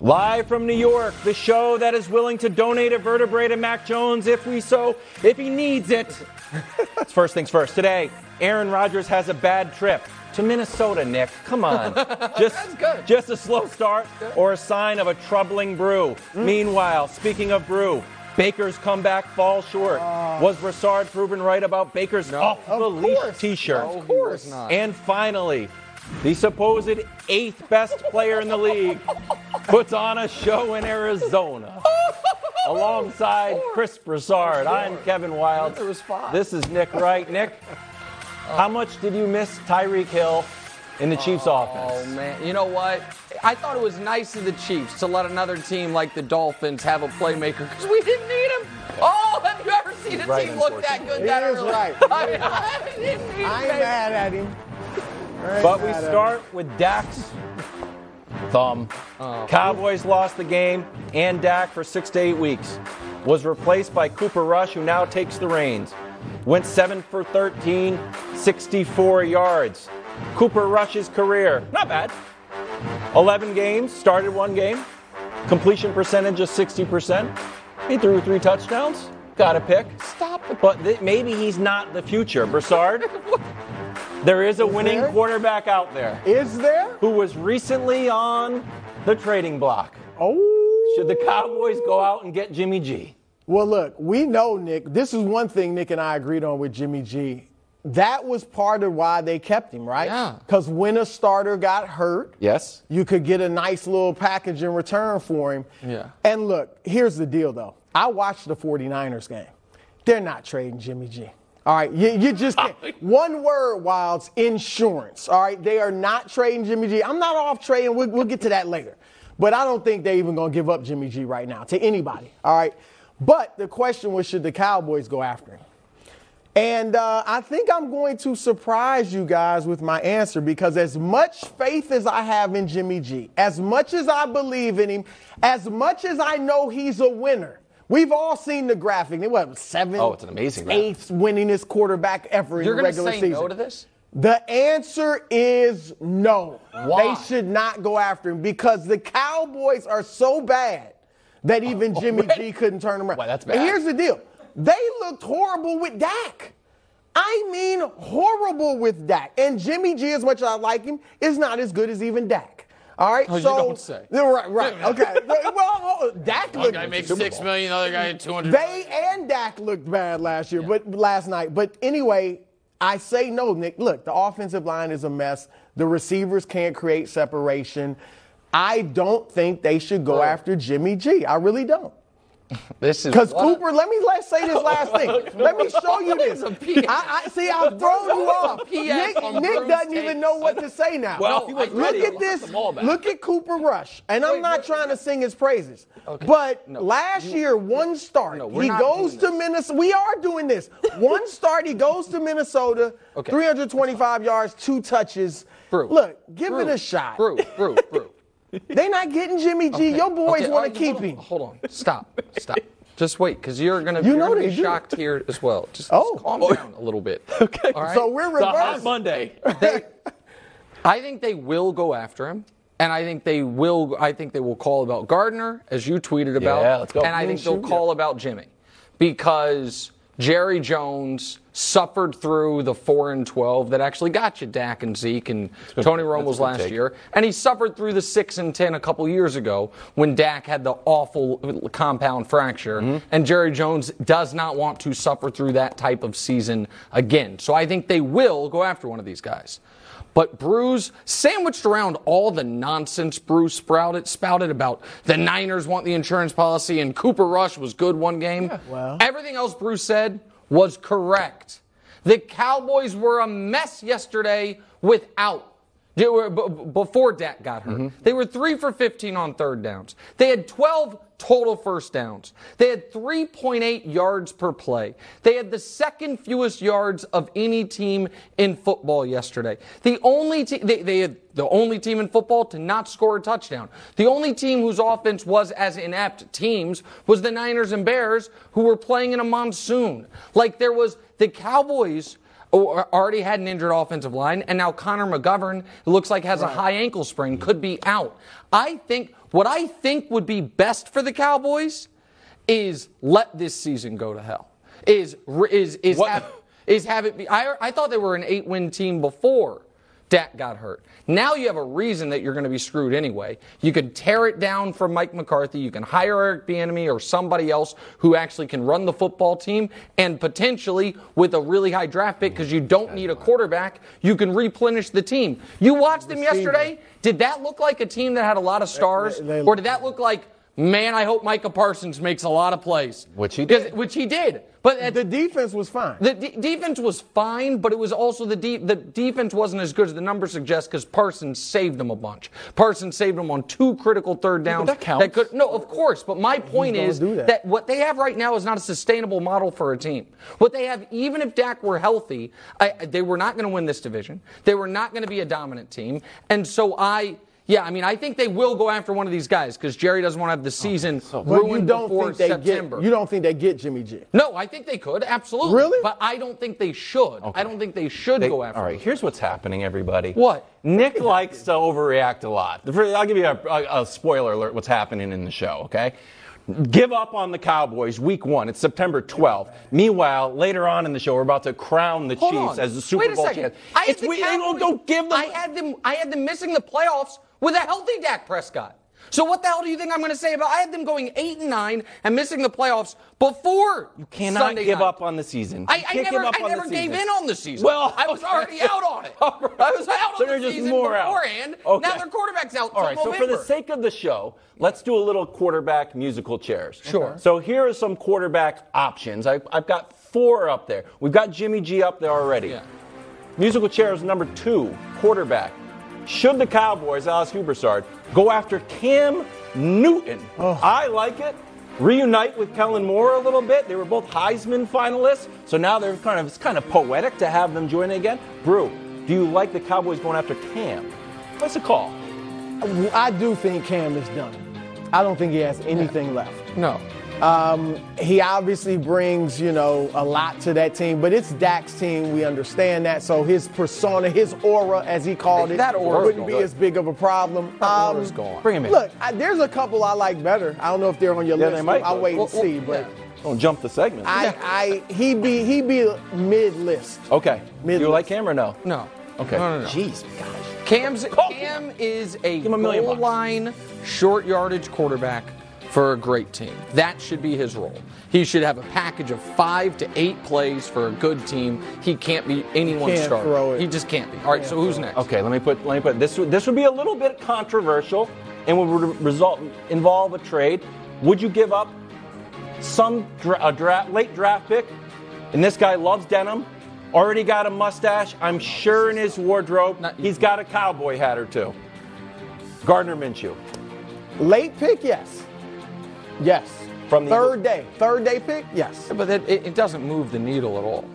Live from New York, the show that is willing to donate a vertebrae to Mac Jones if we so, if he needs it. first things first. Today, Aaron Rodgers has a bad trip to Minnesota, Nick. Come on. Just, just a slow start or a sign of a troubling brew. Mm. Meanwhile, speaking of brew, Baker's comeback falls short. Was Broussard proven right about Baker's off the leash t-shirt? Of course not. And finally, the supposed eighth best player in the league puts on a show in Arizona. Alongside Chris Broussard, I'm Kevin Wild. There was five. This is Nick Wright. Nick, how much did you miss Tyreek Hill in the Chiefs Oh offense? man, you know what? I thought it was nice of the Chiefs to let another team like the Dolphins have a playmaker because we didn't need him. Oh, have you ever seen a right, team look that good He that is early? right. I, I didn't need I ain't mad at him. I But we mad start with Dak's thumb. Oh. Cowboys lost the game, and Dak for six to eight weeks was replaced by Cooper Rush, who now takes the reins. Went 7 for 13, 64 yards. Cooper Rush's career, not bad. 11 games, started one game, completion percentage of 60%. He threw three touchdowns, got a pick. Stop. But th- maybe he's not the future. Broussard, there is a winning there? quarterback out there Is there? who was recently on the trading block. Oh. Should the Cowboys go out and get Jimmy G? Well, look, we know, Nick, this is one thing Nick and I agreed on with Jimmy G. That was part of why they kept him, right? Yeah. Because when a starter got hurt, Yes. you could get a nice little package in return for him. Yeah. And look, here's the deal, though. I watched the 49ers game. They're not trading Jimmy G. All right, you, you just can't. one word, Wildes, insurance. All right, they are not trading Jimmy G. I'm not off trading. We'll, we'll get to that later. But I don't think they're even going to give up Jimmy G right now to anybody. All right. But the question was, should the Cowboys go after him? And uh, I think I'm going to surprise you guys with my answer because, as much faith as I have in Jimmy G, as much as I believe in him, as much as I know he's a winner, we've all seen the graphic. They what seven, Oh, it's an amazing graphic. eighth winningest quarterback ever You're in the going to regular say season. no to this? The answer is no. Why? They should not go after him because the Cowboys are so bad that even oh, Jimmy G couldn't turn them around. Why, that's And bad. here's the deal they looked horrible with Dak. I mean, horrible with Dak. And Jimmy G, as much as I like him, is not as good as even Dak. All right, Oh, you so don't say. Right, right, okay. well, oh, Dak One looked. guy makes six million, other guy two hundred. They and Dak looked bad last year, but last night. But anyway, I say no, Nick. Look, the offensive line is a mess. The receivers can't create separation. I don't think they should go after Jimmy G. I really don't. This is Because Cooper, let me let's say this last thing. Let me show you this. What is a PS? I, I see. I've thrown you off. Nick, Nick doesn't even know what to say now. Well, look ready at this. the ball back. Look at Cooper Rush, and I'm Wait, not trying to sing his praises. But No. last year, one start, No, he goes to. Minnesota. We are doing this. One start, he goes to Minnesota. Okay. 325 yards, two touches. Brew. Look, give Brew. it a shot. Brew, brew, brew. They not getting Jimmy G. Your boys Okay, want to right, keep hold on, him. Hold on. Stop. Stop. Just wait, because you're gonna, You you're know gonna they be do. shocked here as well. Just, Oh. just calm down a little bit. Okay. All right. So we're The hot reversed. Monday. they, I think they will go after him. And I think they will. I think they will call about Gardner, as you tweeted about. Yeah, let's go. And I think they'll call about Jimmy, because Jerry Jones suffered through the four and twelve that actually got you Dak and Zeke and Tony Romo's good last take. year, and he suffered through the six and ten a couple years ago when Dak had the awful compound fracture, Mm-hmm. and Jerry Jones does not want to suffer through that type of season again. So I think they will go after one of these guys. But Bruce sandwiched around all the nonsense Bruce sprouted spouted about the Niners want the insurance policy and Cooper Rush was good one game. well. Everything else Bruce said was correct. The Cowboys were a mess yesterday without. They were- b- b- Before Dak got hurt, mm-hmm. they were three for 15 on third downs. They had 12 total first downs. They had 3.8 yards per play. They had the second fewest yards of any team in football yesterday. The only team they, they had the only team in football to not score a touchdown. The only team whose offense was as inept teams was the Niners and Bears, who were playing in a monsoon. Like there was the Cowboys already had an injured offensive line, and now Connor McGovern looks like has a high ankle sprain, could be out. I think What I think would be best for the Cowboys is let this season go to hell. Is is is What? have, is have it be? I I thought they were an eight win team before. Dak got hurt. Now you have a reason that you're going to be screwed anyway. You can tear it down from Mike McCarthy. You can hire Eric Bieniemy or somebody else who actually can run the football team, and potentially with a really high draft pick because you don't need a quarterback, you can replenish the team. You watched them yesterday. Did that look like a team that had a lot of stars, they- they- or did that look like? Man, I hope Micah Parsons makes a lot of plays. Which he 'Cause- did. Which he did. But at The defense was fine. the de- defense was fine, but it was also the de- the defense wasn't as good as the numbers suggest because Parsons saved them a bunch. Parsons saved them on two critical third downs. that counts. could no, of course. But my point is do that. what they have right now is not a sustainable model for a team. What they have, even if Dak were healthy, I, they were not going to win this division. They were not going to be a dominant team, and so I. Yeah, I mean, I think they will go after one of these guys because Jerry doesn't want to have the oh, season But you ruined don't before think they September. get. You don't think they get Jimmy G. No, I think they could absolutely. Really? But I don't think they should. I don't think they should They- go after. all right, him. here's what's happening, everybody. What? Nick likes to overreact a lot. I'll give you a, a, a spoiler alert what's happening in the show, okay? Give up on the Cowboys week one. It's September 12th. Meanwhile, later on in the show, we're about to crown the Hold Chiefs on. as the Super Wait a Bowl second. champions. I had It's the we, Cowboys- don't, don't give them. I had them. I had them missing the playoffs with a healthy Dak Prescott. So what the hell do you think I'm going to say about? I had them going eight and nine and missing the playoffs before. you cannot Sunday give night. up on the season. I, I never, up I never gave season. in on the season. Well, I was already out on it. All right. I was out So on the just season more out. beforehand. Okay. Now their quarterback's out. All till right, so for the sake of the show, let's do a little quarterback musical chairs. Sure. So here are some quarterback options. I, I've got four up there. We've got Jimmy G up there already. Yeah. Musical chairs number two, quarterback. Should the Cowboys, Alice Hubersard, go after Cam Newton? Oh. I like it. Reunite with Kellen Moore a little bit. They were both Heisman finalists, so now they're kind of it's kind of poetic to have them join again. Brew, do you like the Cowboys going after Cam? What's a call? I do think Cam is done. I don't think he has anything left. no. He obviously brings, you know, a lot to that team, but it's Dak's team. We understand that. So his persona, his aura, as he called it, That aura's wouldn't be as big of a problem. aura's Um, gone. Bring him in. Look, I, there's a couple I like better. I don't know if they're on your Yeah, list. they might I'll be. wait and Well, well, see, but yeah. Don't jump the segment. I, I, he be, he be mid list. okay. Do Mid- you like Cam or no? No. Okay. No, no, no. Jeez, gosh. Cam's, Cam is a him a goal bucks. line, short yardage quarterback for a great team. That should be his role. He should have a package of five to eight plays for a good team. He can't be anyone's Can't starter. throw it. He just can't be. All right, so who's next? Okay, let me put let me put this. would- This would be a little bit controversial, and would result involve a trade. Would you give up some dra- a draft late draft pick? And this guy loves denim. Already got a mustache. I'm sure in his wardrobe Not- he's got a cowboy hat or two. Gardner Minshew. Late pick, yes. Yes. From the third day. Third day pick, yes. But it, it, it doesn't move the needle at all.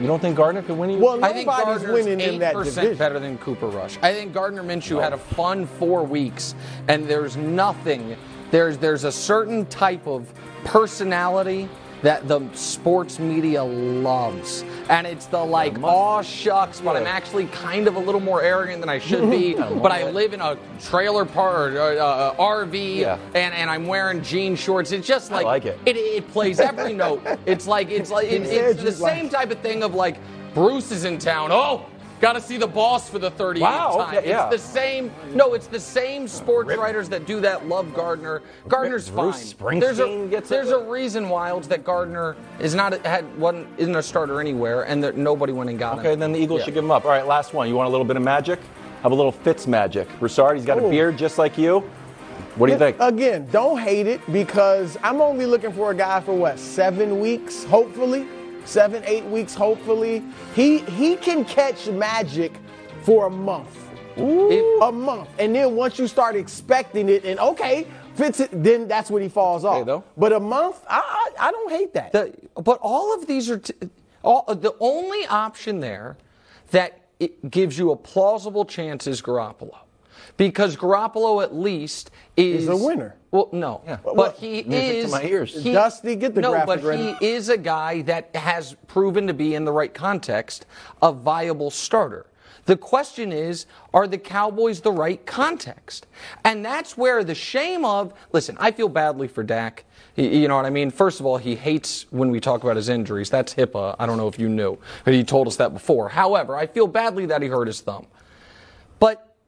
You don't think Gardner could win you? Well, I think nobody's Gardner's winning in that 8% division. better than Cooper Rush. I think Gardner Minshew had oh. a fun four weeks, and there's nothing. There's there's a certain type of personality that the sports media loves, and it's the like, aw shucks, but I'm actually kind of a little more arrogant than I should be. but I live in a trailer park or uh, uh, RV, Yeah. and, and I'm wearing jean shorts. It's just like, like it. it. It plays every note. It's like it's like it, it's the same type of thing of like Bruce is in town. Oh, got to see the boss for the 38th Wow, time. okay, yeah. It's the same. No, it's the same sports writers that do that love Gardner. Gardner's Bruce fine. There's a, Springsteen gets there's a reason, Wildes, that Gardner is not had one isn't a starter anywhere, and that nobody went and got him. Okay, then the Eagles Yeah. should give him up. All right, last one. You want a little bit of magic? Have a little Fitz magic. Broussard, he's got a beard just like you. What do you think? Again, don't hate it because I'm only looking for a guy for what seven weeks, hopefully, seven, eight weeks, hopefully. He he can catch magic for a month, If- a month, and then once you start expecting it, and okay, fits it, then that's when he falls off. though. But a month, I I, I don't hate that. The, but all of these are t- all, the only option there that it gives you a plausible chance is Garoppolo, because Garoppolo at least is He's a winner. Well, no, Well, but he music to is. my ears. he- Dusty, get the no, graphic but ready. he is a guy that has proven to be in the right context a viable starter. The question is, are the Cowboys the right context? And that's where the shame of, listen, I feel badly for Dak. You know what I mean? First of all, he hates when we talk about his injuries. That's HIPAA. I don't know if you knew, but he told us that before. However, I feel badly that he hurt his thumb.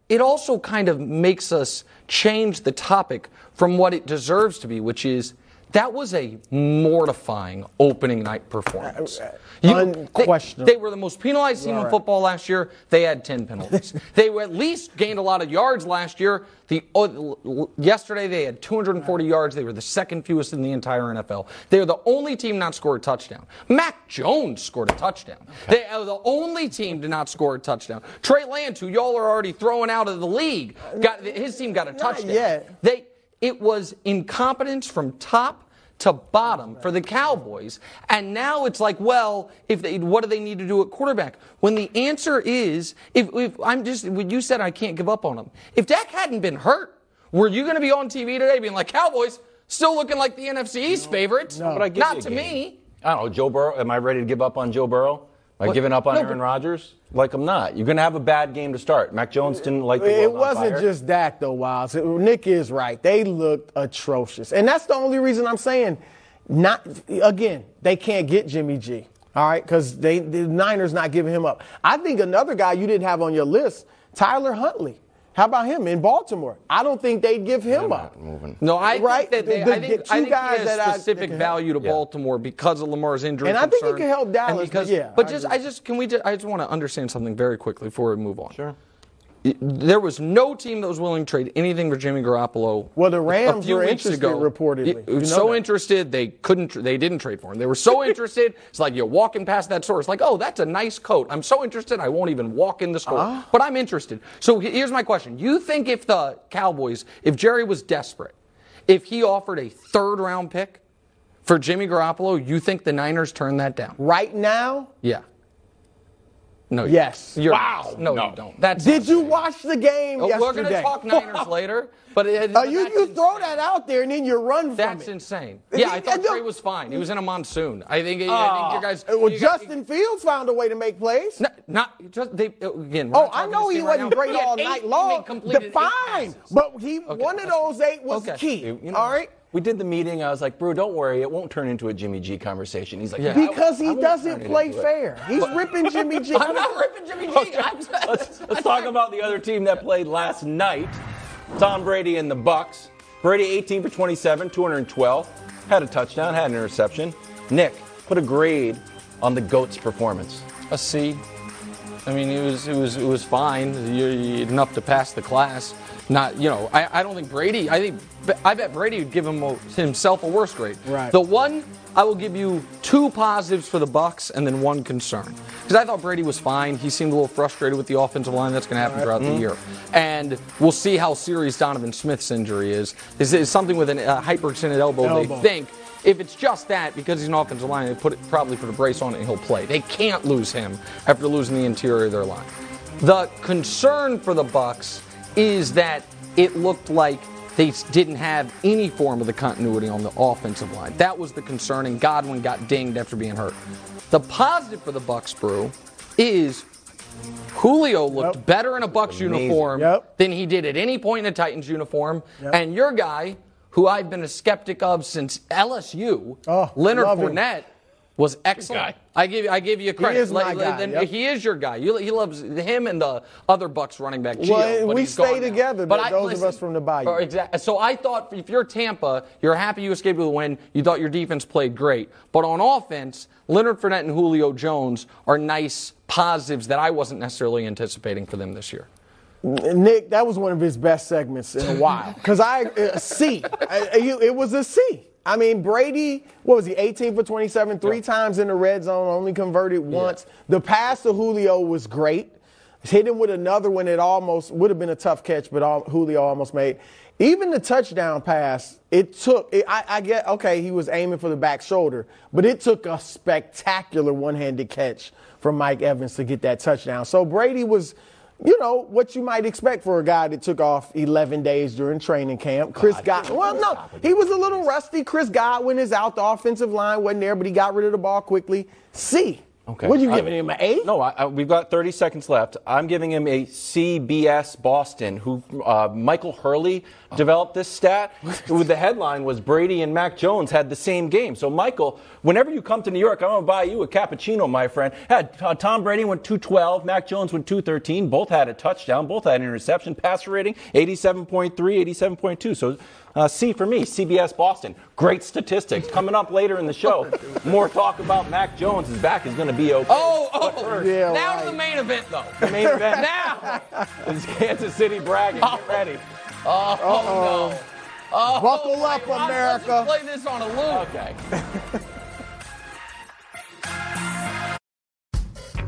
It also kind of makes us change the topic from what it deserves to be, which is that was a mortifying opening night performance. Uh, uh, unquestionable. They, they, were the most penalized team in football last year. They had 10 penalties. they were at least gained a lot of yards last year. The uh, yesterday they had 240 yards. They were the second fewest in the entire NFL. They are the only team not score a touchdown. Mac Jones scored a touchdown. Okay. They are the only team to not score a touchdown. Trey Lance, who y'all are already throwing out of the league, got his team got a touchdown. Not yet. They it was incompetence from top to bottom for the Cowboys. And now it's like, well, if they, what do they need to do at quarterback? When the answer is, if, if I'm just, when you said I can't give up on them. If Dak hadn't been hurt, were you going to be on TV today being like, Cowboys still looking like the NFC East favorites? No. But Not to me. I don't know, Joe Burrow. Am I ready to give up on Joe Burrow? Am I giving up on no, Aaron Rodgers? Like I'm not. You're going to have a bad game to start. Mac Jones didn't like the It wasn't just that though, Wiles. Nick is right. They looked atrocious, and that's the only reason I'm saying. Not again. They can't get Jimmy G. All right, because they the Niners not giving him up. I think another guy you didn't have on your list, Tyler Huntley. How about him in Baltimore? I don't think they'd give him up. Moving. No, I right? think that they, the, I think, I think guys he has that specific I, value to yeah. Baltimore because of Lamar's injury. And I think he can help Dallas. Because, but yeah, but I just, agree. I just can we? Just, I just want to understand something very quickly before we move on. Sure. There was no team that was willing to trade anything for Jimmy Garoppolo. Well, the Rams were interested, ago. reportedly. You know so that. interested they couldn't. They didn't trade for him. They were so interested. It's like you're walking past that store. It's like, oh, that's a nice coat. I'm so interested. I won't even walk in the store, uh but I'm interested. So here's my question: You think if the Cowboys, if Jerry was desperate, if he offered a third round pick for Jimmy Garoppolo, you think the Niners turned that down? Right now? Yeah. No. Yes. You're, wow. No, no, you don't. That's Did you watch the game oh, yesterday? We're going to talk Niners later, but it, uh, you, you throw that out there and then you run from that's it. That's insane. Yeah, I thought Trey was fine. He was in a monsoon. I think, uh, I think you ah. guys. Well, you Justin guys, Fields found a way to make plays. Not, not just they again. Oh, I know he wasn't right great all night long. Fine, but he okay. one of those eight was okay. key. You know, all right we did the meeting. I was like, Brew, don't worry, it won't turn into a Jimmy G conversation. He's like, yeah. because he doesn't play fair. He's ripping Jimmy G. I'm not ripping Jimmy G. Okay. let's, let's talk about the other team that played last night. Tom Brady and the Bucs. Brady 18 for 27, 212, had a touchdown, had an interception. Nick, put a grade on the goat's performance. A C. I mean, it was it was it was fine, enough to pass the class. Not, you know, I, I don't think Brady. I think I bet Brady would give him a, himself a worse grade. Right. The one I will give you two positives for the Bucs and then one concern because I thought Brady was fine. He seemed a little frustrated with the offensive line. That's going to happen throughout mm-hmm. the year, and we'll see how serious Donovan Smith's injury is. Is something with a uh, hyperextended elbow, elbow? They think. If it's just that, because he's an offensive line, they put it, probably put a brace on it and he'll play. They can't lose him after losing the interior of their line. The concern for the Bucs is that it looked like they didn't have any form of the continuity on the offensive line. That was the concern, and Godwin got dinged after being hurt. The positive for the Bucs Brew, is Julio looked yep. better in a Bucs Amazing. uniform yep. than he did at any point in a Titans uniform. Yep. And your guy, who I've been a skeptic of since LSU, oh, Leonard Fournette, him was excellent. I give I give you credit. He is my guy. Yep. He is your guy. You, he loves him and the other Bucs running back. Gio, well, we stay together. But I, those listen, of us from the Bayou. Exactly. So I thought if you're Tampa, you're happy you escaped with a win. You thought your defense played great, but on offense, Leonard Fournette and Julio Jones are nice positives that I wasn't necessarily anticipating for them this year. Nick, that was one of his best segments in a while. Because I, uh, a C. it was a C. I mean, Brady, what was he, 18 for 27, three yeah. times in the red zone, only converted once. Yeah. The pass to Julio was great. Hit him with another one that almost would have been a tough catch, but all, Julio almost made. Even the touchdown pass, it took, it, I, I get, okay, he was aiming for the back shoulder, but it took a spectacular one handed catch from Mike Evans to get that touchdown. So Brady was you know, what you might expect for a guy that took off 11 days during training camp. Chris Godwin, well, no, he was a little rusty. Chris Godwin is out. The offensive line wasn't there, but he got rid of the ball quickly. C. Okay. What are you I- him an A? No, I, I, we've got 30 seconds left. I'm giving him a CBS Boston, who uh, Michael Hurley developed this stat. With the headline was Brady and Mac Jones had the same game. So Michael, whenever you come to New York, I'm gonna buy you a cappuccino, my friend. Had uh, Tom Brady went 212, Mac Jones went 213. Both had a touchdown, both had an interception. Passer rating 87.3, 87.2. So. Uh, C for me, CBS Boston. Great statistics. Coming up later in the show, more talk about Mac Jones. His back is going to be okay. Oh, oh. Yeah, now right. to the main event, though. The main event now. is Kansas City bragging. Get ready. Oh, no. Oh, Buckle up, wait, Ron, America. Let's play this on a loop. Okay.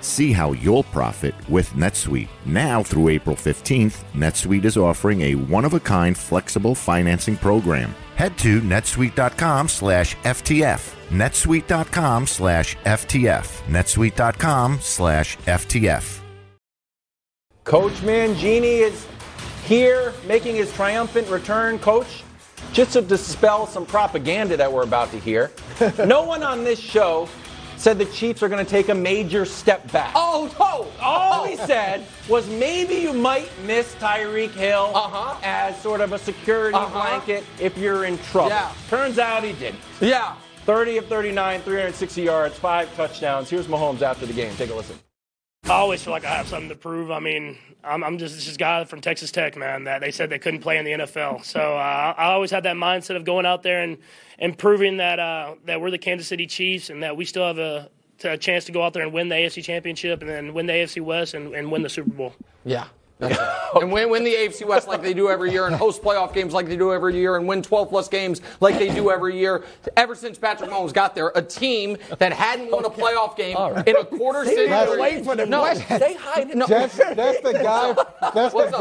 See how you'll profit with NetSuite. Now through April 15th, NetSuite is offering a one-of-a-kind flexible financing program. Head to netsuite.com slash FTF. netsuite.com slash FTF. netsuite.com slash FTF. Coach Mangini is here making his triumphant return. Coach, just to dispel some propaganda that we're about to hear, no one on this show said the Chiefs are going to take a major step back. Oh, no. All he said was maybe you might miss Tyreek Hill Uh-huh. as sort of a security Uh-huh. blanket if you're in trouble. Yeah. Turns out he didn't. Yeah. 30 of 39, 360 yards, five touchdowns. Here's Mahomes after the game. Take a listen. I always feel like I have something to prove. I mean, I'm, I'm just this guy from Texas Tech, man. That they said they couldn't play in the NFL. So uh, I always had that mindset of going out there and, and proving that uh, that we're the Kansas City Chiefs and that we still have a, a chance to go out there and win the AFC Championship and then win the AFC West and, and win the Super Bowl. Yeah. That's and win, win the AFC West like they do every year, and host playoff games like they do every year, and win 12 plus games like they do every year. Ever since Patrick Mahomes got there, a team that hadn't won a playoff game in a quarter century. didn't wait for the no, question. they hide. No, That's, that's the guy. That's the What's up?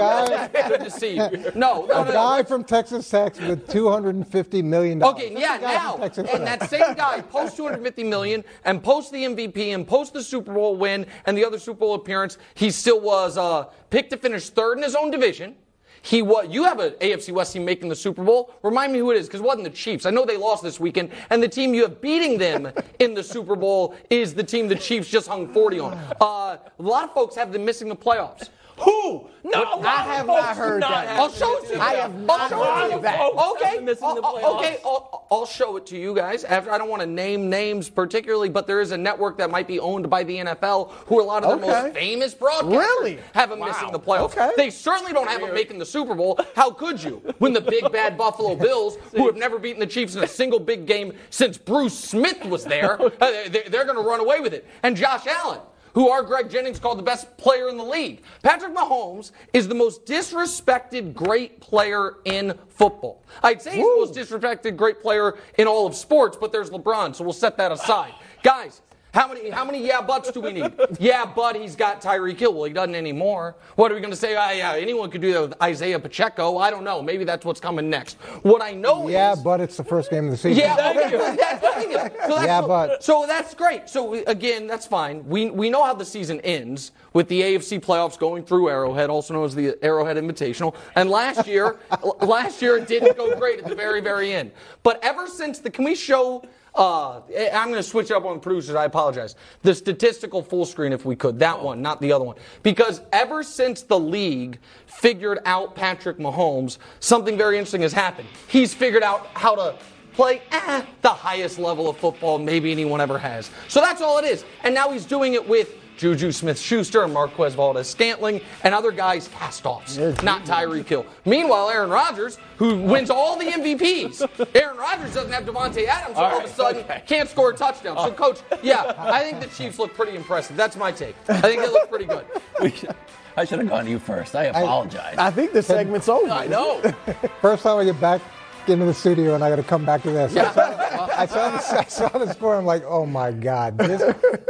guy. Good to see you. No, no, A no. guy from Texas Tech with 250 million dollars. Okay, yeah, now, and that same guy post 250 million and post the MVP and post the Super Bowl win and the other Super Bowl appearance, he still was uh, picked to finish third in his own division. He was. You have an AFC West team making the Super Bowl. Remind me who it is, because it wasn't the Chiefs. I know they lost this weekend, and the team you have beating them in the Super Bowl is the team the Chiefs just hung 40 on. Uh, a lot of folks have them missing the playoffs. Who? No, I have not heard that. I'll show it to you. I have not I'll show it to heard you. that. Okay, missing the I'll- okay, I'll, I'll show it to you guys. After I don't want to name names particularly, but there is a network that might be owned by the NFL, who a lot of their Okay. most famous broadcasters Really? have them missing the playoffs. Okay. They certainly don't have them making the Super Bowl. How could you? When the big bad Buffalo Bills, who have never beaten the Chiefs in a single big game since Bruce Smith was there, uh, they're going to run away with it. And Josh Allen who our Greg Jennings called the best player in the league. Patrick Mahomes is the most disrespected great player in football. I'd say he's the most disrespected great player in all of sports, but there's LeBron, so we'll set that aside. Guys, how many how many yeah buts do we need? yeah, but he's got Tyreek Hill. Well, he doesn't anymore. What are we going to say? Ah, yeah, anyone could do that with Isaiah Pacheco. I don't know. Maybe that's what's coming next. What I know Yeah, is Yeah, but it's the first game of the season. yeah, okay. That's the thing is, so that's, Yeah, so, but- so that's great. So again, that's fine. We we know how the season ends with the AFC playoffs going through Arrowhead, also known as the Arrowhead Invitational. And last year, last year it didn't go great at the very very end. But ever since the, can we show? Uh, I'm going to switch up on producers. I apologize. The statistical full screen, if we could, that one, not the other one, because ever since the league figured out Patrick Mahomes, something very interesting has happened. He's figured out how to play eh, the highest level of football maybe anyone ever has. So that's all it is. And now he's doing it with Juju Smith Schuster and Marquez Valdes Scantling and other guys cast offs, not Tyreek Hill. Meanwhile, Aaron Rodgers, who wins all the MVPs, Aaron Rodgers doesn't have Davante Adams, so all, All of a sudden okay. can't score a touchdown. So, oh. coach, yeah, I think the Chiefs look pretty impressive. That's my take. I think they look pretty good. We should- I should have gone to you first. I apologize. I think the segment's over. I know. First time I get back into the studio and I got to come back to this. I, saw, I, saw the, I saw the score. I'm like, oh my god, this,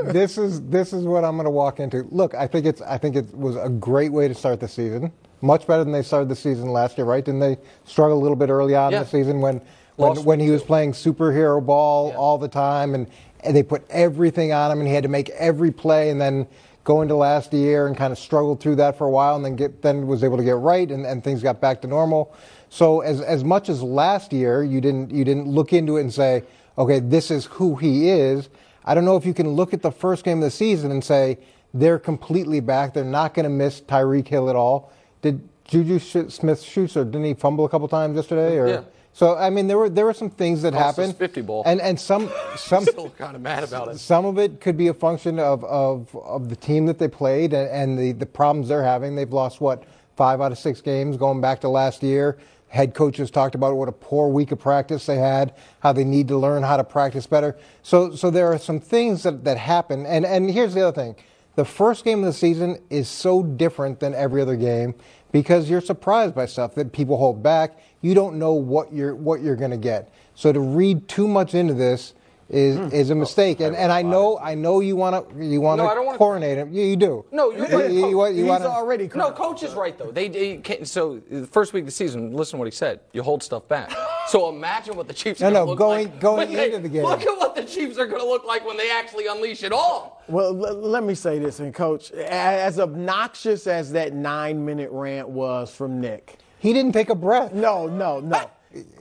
this is this is what I'm going to walk into. Look, I think it's I think it was a great way to start the season. Much better than they started the season last year, right? Didn't they struggle a little bit early on Yeah. in the season when when, when he was playing superhero ball Yeah. all the time and, and they put everything on him and he had to make every play and then go into last year and kind of struggled through that for a while and then get then was able to get right and, and things got back to normal. So as as much as last year you didn't you didn't look into it and say, okay, this is who he is. I don't know if you can look at the first game of the season and say they're completely back. They're not going to miss Tyreek Hill at all. Did Juju Smith Schuster didn't he fumble a couple times yesterday? Or Yeah. so I mean there were there were some things that Cost happened. 50 ball. And and some some Still kind of mad about it. some of it could be a function of, of, of the team that they played and, and the, the problems they're having. They've lost, what, five out of six games going back to last year. Head coaches talked about what a poor week of practice they had, how they need to learn how to practice better. So, so there are some things that, that happen. And, and here's the other thing the first game of the season is so different than every other game because you're surprised by stuff that people hold back. You don't know what you're, what you're going to get. So to read too much into this, is Hmm. is a mistake. And and I know I know you want to you want to don't coronate him. Yeah, you do. No, you're you, right. you, you, want- you He's wanna- already No, coach is right though. They, they can't, so the first week of the season. Listen to what he said. You hold stuff back. So imagine what the Chiefs No, are gonna no, look going- like going when they- into the game. Look at what the Chiefs are going to look like when they actually unleash it all. Well, l- let me say this, and coach, as obnoxious as that nine-minute rant was from Nick, He didn't take a breath. no, no, no.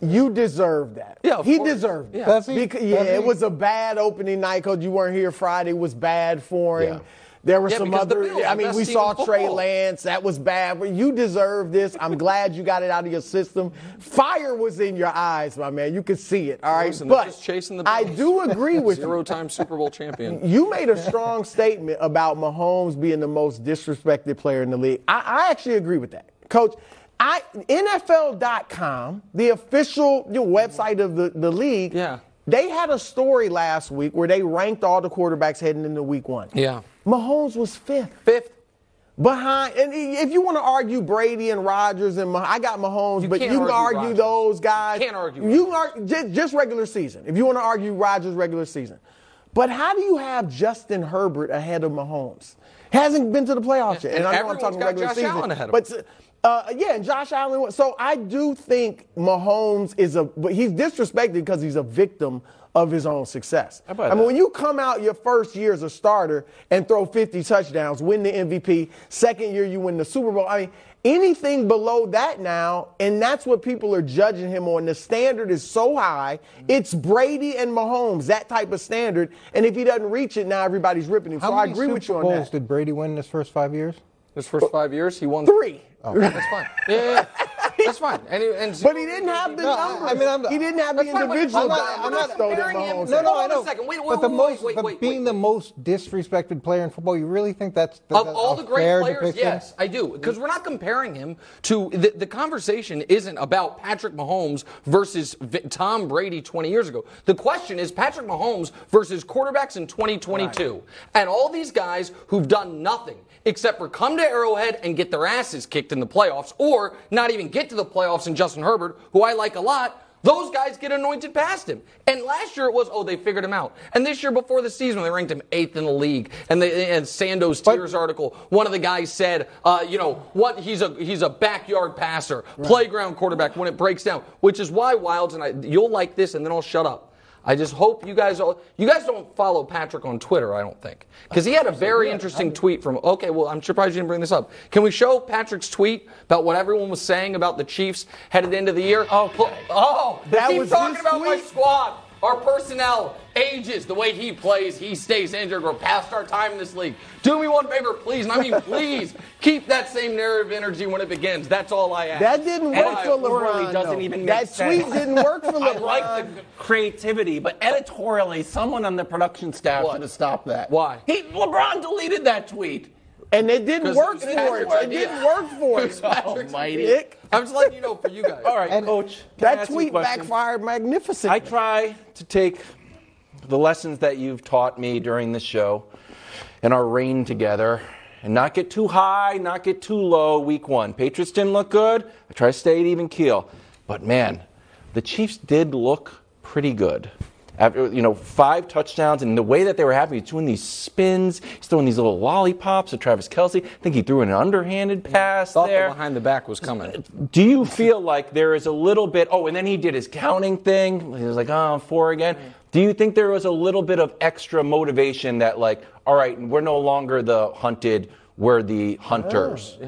You deserve that. Yeah, of he course. deserved it. Yeah. Does he? Because, Does yeah, he? it was a bad opening night because you weren't here Friday. Was bad for him. Yeah. There were Yeah, some other. Bills, I mean, we saw Trey. Lance. That was bad. But you deserve this. I'm glad you got it out of your system. Fire was in your eyes, my man. You could see it. All right, Listen, but just chasing the I do agree with you. Zero-time Super Bowl champion. You made a strong statement about Mahomes being the most disrespected player in the league. I, I actually agree with that, Coach. I NFL.com, the official you know, website of the, the league, Yeah. they had a story last week where they ranked all the quarterbacks heading into week one. Yeah. Mahomes was fifth. Fifth. Behind, and if you want to argue Brady and Rodgers and Mah- I got Mahomes, You but you can argue argue Rodgers. those guys. Can't argue You can argue just, just regular season. If you want to argue Rodgers regular season, but how do you have Justin Herbert ahead of Mahomes? Hasn't been to the playoffs yet, And I know I'm talking regular Josh season. Allen ahead of but uh, yeah, and Josh Allen. So I do think Mahomes is a, but he's disrespected because he's a victim of his own success. How about I mean, when you come out your first year as a starter and throw 50 touchdowns, win the MVP, second year you win the Super Bowl. I mean, anything below that now, and that's what people are judging him on. The standard is so high. It's Brady and Mahomes, that type of standard. And if he doesn't reach it, now everybody's ripping him. How so I many agree Super with you on Bowls that. did Brady win in his first five years? His first oh. five years, he won Three. Oh, that's fine. Yeah, yeah, yeah. that's fine. And, he- and But he didn't have the No, numbers. I mean, I'm- he didn't have the That's fine, individual I'm not- dominance I'm not though comparing him- No, no, I on a know. second. Wait, wait, but the wait, most, wait, but wait, being the most disrespected player in football, you really think that's, that's Of all the great players, depiction? yes, I do. Because we're not comparing him to the, the conversation isn't about Patrick Mahomes versus Tom Brady 20 years ago. The question is Patrick Mahomes versus quarterbacks in 2022. And all these guys who've done nothing except for come to Arrowhead and get their asses kicked in the playoffs or not even get to the playoffs and Justin Herbert, who I like a lot, those guys get anointed past him. And last year it was, oh, they figured him out. And this year before the season, they ranked him eighth in the league. And, they, and Sando's tiers article, one of the guys said, uh, you know, what he's a he's a backyard passer, playground quarterback when it breaks down, which is why Wildes and I, you'll like this, and then I'll shut up. I just hope you guys all, you guys don't follow Patrick on Twitter, I don't think. Because he had a very interesting tweet from, okay, well, I'm surprised you didn't bring this up. Can we show Patrick's tweet about what everyone was saying about the Chiefs headed into the year? Oh, oh, That keep was talking about my squad, our personnel. ages. The way he plays, he stays injured. We're past our time in this league. Do me one favor, please. And I mean, please keep that same narrative energy when it begins. That's all I ask. That didn't work for LeBron. doesn't even that tweet didn't work for LeBron. I like the creativity, but editorially, someone on the production staff What? should have stopped that. Why? He, LeBron deleted that tweet. And it didn't work it for was it. It didn't work for It was it. Patrick's Almighty. idea. I'm just letting you know for you guys. All right, And- Coach. That ask you a tweet backfired magnificently. I try to take the lessons that you've taught me during the show and our reign together and not get too high, not get too low week one. Patriots didn't look good. I try to stay at even keel. But man, the Chiefs did look pretty good. After, you know, five touchdowns and the way that they were having, he's doing these spins, he's throwing these little lollipops to Travis Kelce. I think he threw an underhanded pass Thought there. the behind the back was coming. Do you feel like there is a little bit? Oh, and then he did his counting thing. He was like, oh, four again. Do you think there was a little bit of extra motivation that, like, all right, we're no longer the hunted, we're the hunters?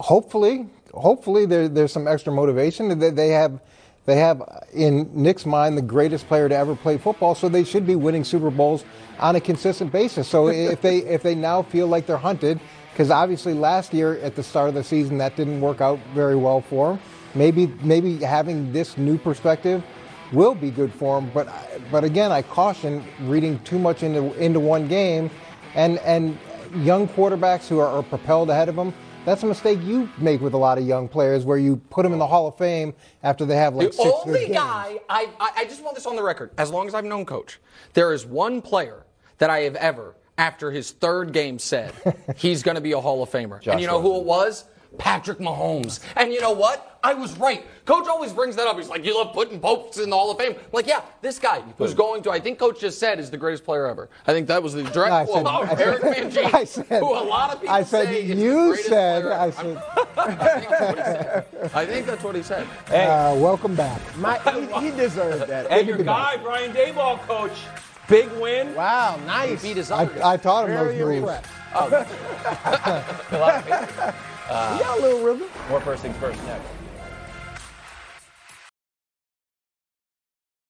hopefully, hopefully there, there's some extra motivation. They, they have, they have in Nick's mind the greatest player to ever play football, so they should be winning Super Bowls on a consistent basis. So if they if they now feel like they're hunted, because obviously last year at the start of the season that didn't work out very well for them. Maybe maybe having this new perspective will be good for them. But but again, I caution reading too much into into one game, and and young quarterbacks who are, are propelled ahead of them. That's a mistake you make with a lot of young players, where you put them in the Hall of Fame after they have like The six only guy, I, I, I just want this on the record, as long as I've known Coach, there is one player that I have ever, after his third game, said he's going to be a Hall of Famer. and you know who it was? Patrick Mahomes. And you know what? I was right. Coach always brings that up. He's like, you love putting popes in the Hall of Fame. I'm like, yeah, this guy who's going to, I think Coach just said, is the greatest player ever. I think that was the direct I quote said- of Eric Mangini, I said- who a lot of people I said say is the you said. I said. I think that's what he said. I think that's what he said. Uh, welcome back. My, he, he deserved that. And your guy, Brian Daboll, coach, big win. Wow, nice. He Beat his I, other I taught him Very those moves. Uh, impressed. He got a little rhythm. More first things first next.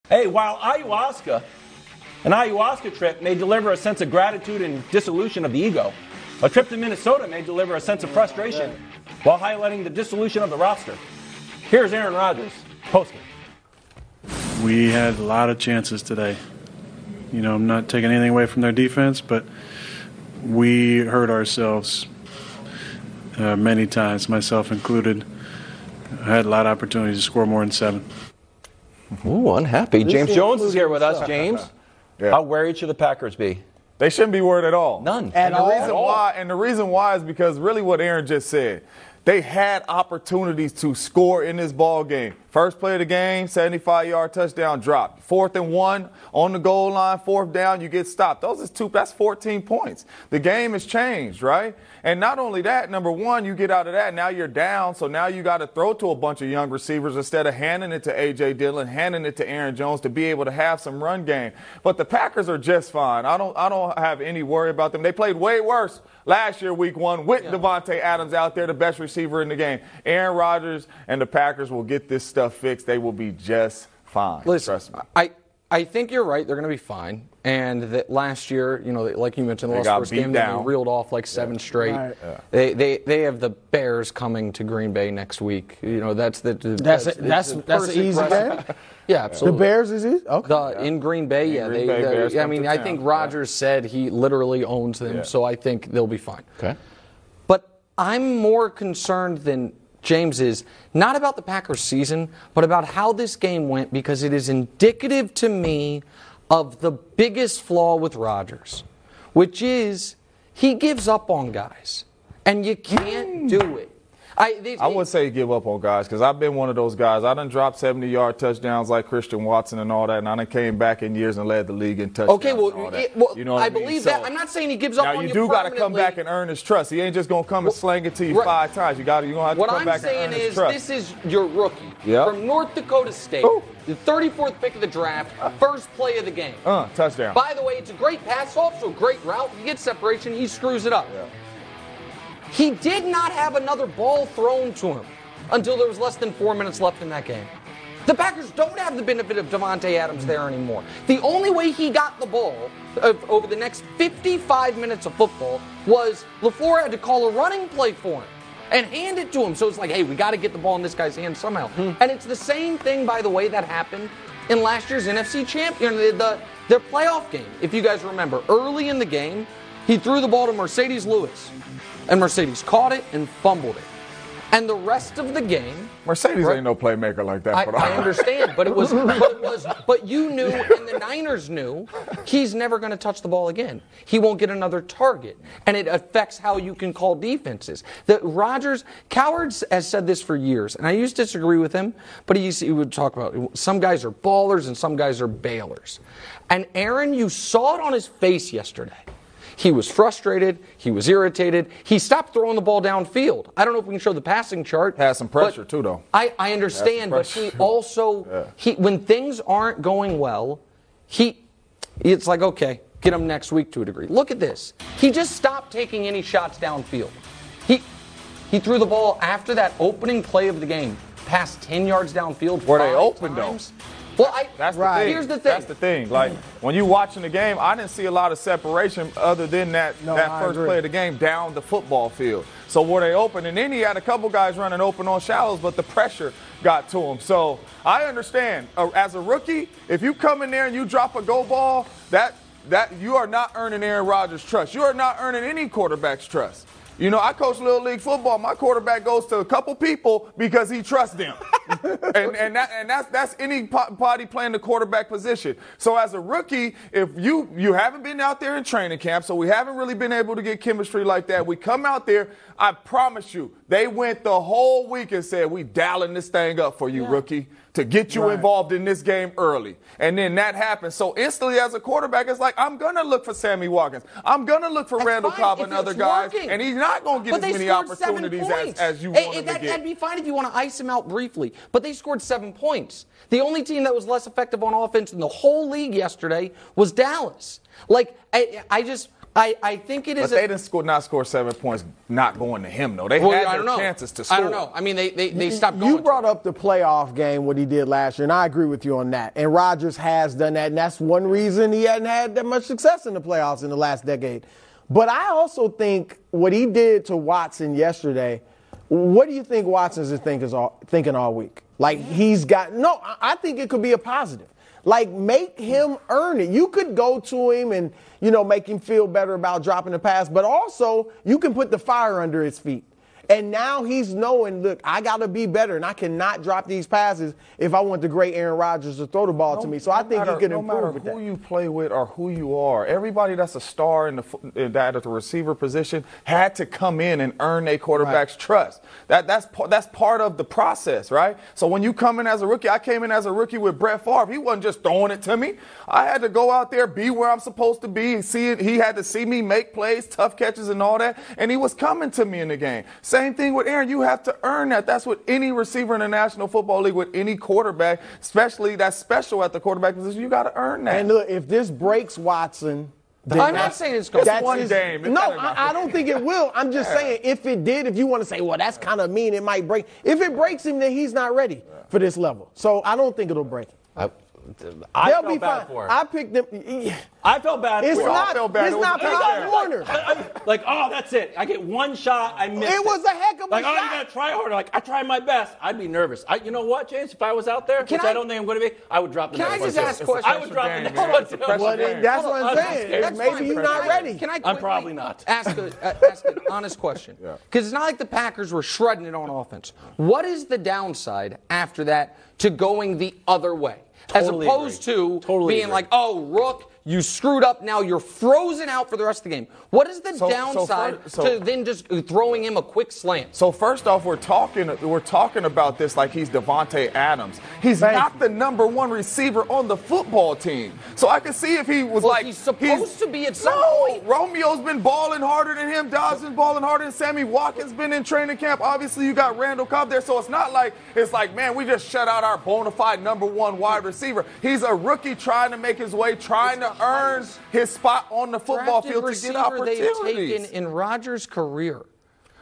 Hey, while ayahuasca, an ayahuasca trip may deliver a sense of gratitude and dissolution of the ego, a trip to Minnesota may deliver a sense of frustration while highlighting the dissolution of the roster. Here's Aaron Rodgers, posting. We had a lot of chances today. You know, I'm not taking anything away from their defense, but we hurt ourselves uh, many times, myself included. I had a lot of opportunities to score more than seven. Ooh, unhappy. James Jones is here with us. James, Yeah. how worried should the Packers be? They shouldn't be worried at all. None. At and the all? reason At all? why, and the reason why is because really what Aaron just said. They had opportunities to score in this ball game. First play of the game, 75-yard touchdown drop. Fourth and one on the goal line, fourth down, you get stopped. Those is two. That's 14 points. The game has changed, right? And not only that, number one, you get out of that. Now you're down, so now you got to throw to a bunch of young receivers instead of handing it to AJ Dillon, handing it to Aaron Jones to be able to have some run game. But the Packers are just fine. I don't. I don't have any worry about them. They played way worse last year, Week One, with Davante Adams out there, the best receiver in the game. Aaron Rodgers and the Packers will get this stuff fixed. They will be just fine. Listen, Trust me. I, I think you're right. They're going to be fine. And that last year, you know, like you mentioned, the They last first beat game, they reeled off like seven straight. Right. They, they they have the Bears coming to Green Bay next week. You know, that's the, the That's that's it- that's- the that's easy game? Yeah, absolutely. The. Bears is easy? Okay. The, in Green Bay, yeah. Green they, Bay, they- Bears I mean, I town. think Yeah. Rodgers said he literally owns them, Yeah. so I think they'll be fine. Okay. But I'm more concerned than James is not about the Packers season, but about how this game went because it is indicative to me of the biggest flaw with Rodgers, which is he gives up on guys. And you can't do it. I, they, I would say give up on guys because I've been one of those guys. I done dropped 70 yard touchdowns like Christian Watson and all that, and I done came back in years and led the league in touchdowns. Okay, well, and all that. it- well, you know what I I, mean? believe So- that. I'm not saying he gives up Now on you you do got to come back and earn his trust. He ain't just gonna come and slang it to you Right. five times. You got to you gonna have to What come I'm back and saying earn his is, trust. this is your rookie Yep. from North Dakota State, Ooh. the 34th pick of the draft, first play of the game. uh, touchdown. By the way, it's a great pass, also a great route. He gets separation, he screws it up. He did not have another ball thrown to him until there was less than four minutes left in that game. The Packers don't have the benefit of Davante Adams there anymore. The only way he got the ball over the next 55 minutes of football was LaFleur had to call a running play for him and hand it to him. So it's like, hey, we got to get the ball in this guy's hand somehow. Hmm. And it's the same thing, by the way, that happened in last year's NFC champion, the, the their playoff game. If you guys remember, early in the game, he threw the ball to Marcedes Lewis, and Marcedes caught it and fumbled it. And the rest of the game, Marcedes Right. ain't no playmaker like that. I, but I understand, but it was, but it was, but you knew, and the Niners knew, he's never going to touch the ball again. He won't get another target, and it affects how you can call defenses. The Rogers, Cowards has said this for years, and I used to disagree with him, but he, used, he would talk about some guys are ballers and some guys are bailers. And Aaron, you saw it on his face yesterday. He was frustrated. He was irritated. He stopped throwing the ball downfield. I don't know if we can show the passing chart. Had some pressure, too, though. I, I understand, but he also he when things aren't going well, he it's like okay, get him next week to a degree. Look at this. He just stopped taking any shots downfield. He he threw the ball after that opening play of the game, past 10 yards downfield. Were they open, though? Well, I, That's the Right. thing. Here's the thing. That's the thing. Like when you watching the game, I didn't see a lot of separation other than that No, that I first agree. play of the game down the football field. So were they open? And then he had a couple guys running open on shallows, but the pressure got to him. So I understand. Uh, as a rookie, if you come in there and you drop a go ball, that that you are not earning Aaron Rodgers' trust. You are not earning any quarterback's trust. You know, I coach little league football. My quarterback goes to a couple people because he trusts them, and and, that, and that's that's any body playing the quarterback position. So as a rookie, if you you haven't been out there in training camp, so we haven't really been able to get chemistry like that. We come out there. I promise you, they went the whole week and said, "We dialing this thing up for you, rookie, to get you Right. involved in this game early." And then that happens. So instantly, as a quarterback, it's like I'm gonna look for Sammy Watkins. I'm gonna look for That's Randall fine Cobb and other guys, working. and he's not gonna get but as many opportunities as, as you want that, to get. That'd be fine if you want to ice him out briefly. But they scored seven points. The only team that was less effective on offense in the whole league yesterday was Dallas. Like, I, I just, I, I think it is. but is. they a, didn't score, not score seven points, not going to him though. They well, had I their don't know. chances to score. I don't know. I mean, they, they, they stopped going. You brought it. up the playoff game, what he did last year, and I agree with you on that. And Rodgers has done that, and that's one reason he hadn't had that much success in the playoffs in the last decade. But I also think what he did to Watson yesterday. What do you think Watson is thinking all, thinking all week? Like he's got no. I- I think it could be a positive. Like make him earn it. You could go to him and you know make him feel better about dropping the pass, but also you can put the fire under his feet. And now he's knowing, look, I got to be better, and I cannot drop these passes if I want the great Aaron Rodgers to throw the ball to me. So I think matter- he can no improve matter who you play with or who you are, everybody that's a star in the that at the receiver position had to come in and earn a quarterback's trust. That that's that's part of the process, right? So when you come in as a rookie, I came in as a rookie with Brett Favre. He wasn't just throwing it to me. I had to go out there, be where I'm supposed to be, and see it. He had to see me make plays, tough catches, and all that. And he was coming to me in the game. Same thing with Aaron. You have to earn that. That's what any receiver in the National Football League, with any quarterback, especially that's special at the quarterback position, you got to earn that. And look, if this breaks Watson, then I'm not saying it's going that's one his- game. It No. I, I don't think it will. I'm just saying, if it did, if you want to say, well, that's kind of mean, it might break. If it breaks him, then he's not ready for this level. So I don't think it'll break. I, I They'll felt be bad fine. for him. I picked them. I felt bad It's for him. not. felt bad. It's It was not a big Pop. Warner. I- I- like, oh, that's it. I get one shot. I missed it. It was a heck of a shot. like, oh, shot. you gotta try harder. Like, I tried my best. I'd be nervous. I, you know what, James? If I was out there, Can which I, I- don't think I'm going to be, I would drop the Can I next just one, ask too. a question? I would drop the game, next man. one too. pressure Well, then that's what I'm I'm saying. scared. Maybe fine. he's Can not I- ready. Can I I'm quickly probably not. Ask, a, uh, ask an honest question. Because it's not like the Packers were shredding it on offense. What is the downside after that to going the other way? As opposed agree. to Totally being agree. like, oh, Rook, you screwed up. Now you're frozen out for the rest of the game. What is the So- downside so- to then just throwing him a quick slant? So first off, we're talking we're talking about this like he's Davante Adams. He's Thank not you. the number one receiver on the football team. So I can see if he was Well, like he's supposed to be at some no, point. Romeo's been balling harder than him. Doubs been balling harder than Sammy Watkins been in training camp. Obviously, you got Randall Cobb there, so it's not like it's like man, we just shut out our bona fide number one wide receiver. He's a rookie trying to make his way, trying to earn his spot on the football field to get receiver they've taken opportunities. in Rodgers' career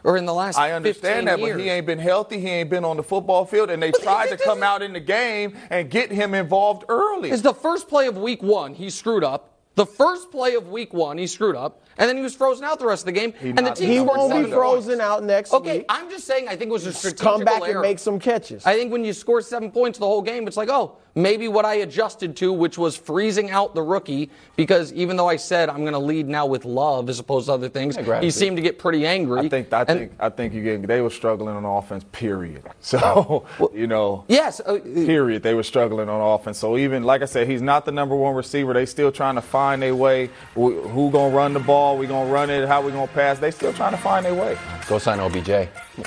or in the last I understand 15 that, years. but he ain't been healthy. He ain't been on the football field, and they tried to come out in the game and get him involved early. Is the first play of week one, he screwed up. The first play of week one, he screwed up, and then he was frozen out the rest of the game. and the team He won't be frozen points. out next Okay, week. I'm just saying. I think it was a strategic Come back error. and make some catches. I think when you score seven points the whole game, it's like, oh, maybe what I adjusted to, which was freezing out the rookie, because even though I said I'm going to lead now with love as opposed to other things, he gratitude. seemed to get pretty angry. I think I And- think I think you get they were struggling on offense. Period. So you know. Yes. Uh, Period. They were struggling on offense. So even like I said, he's not the number one receiver. They still trying to find a way. Who who gonna run the ball? We gonna run it? How we gonna pass? They still trying to find their way. Go sign OBJ.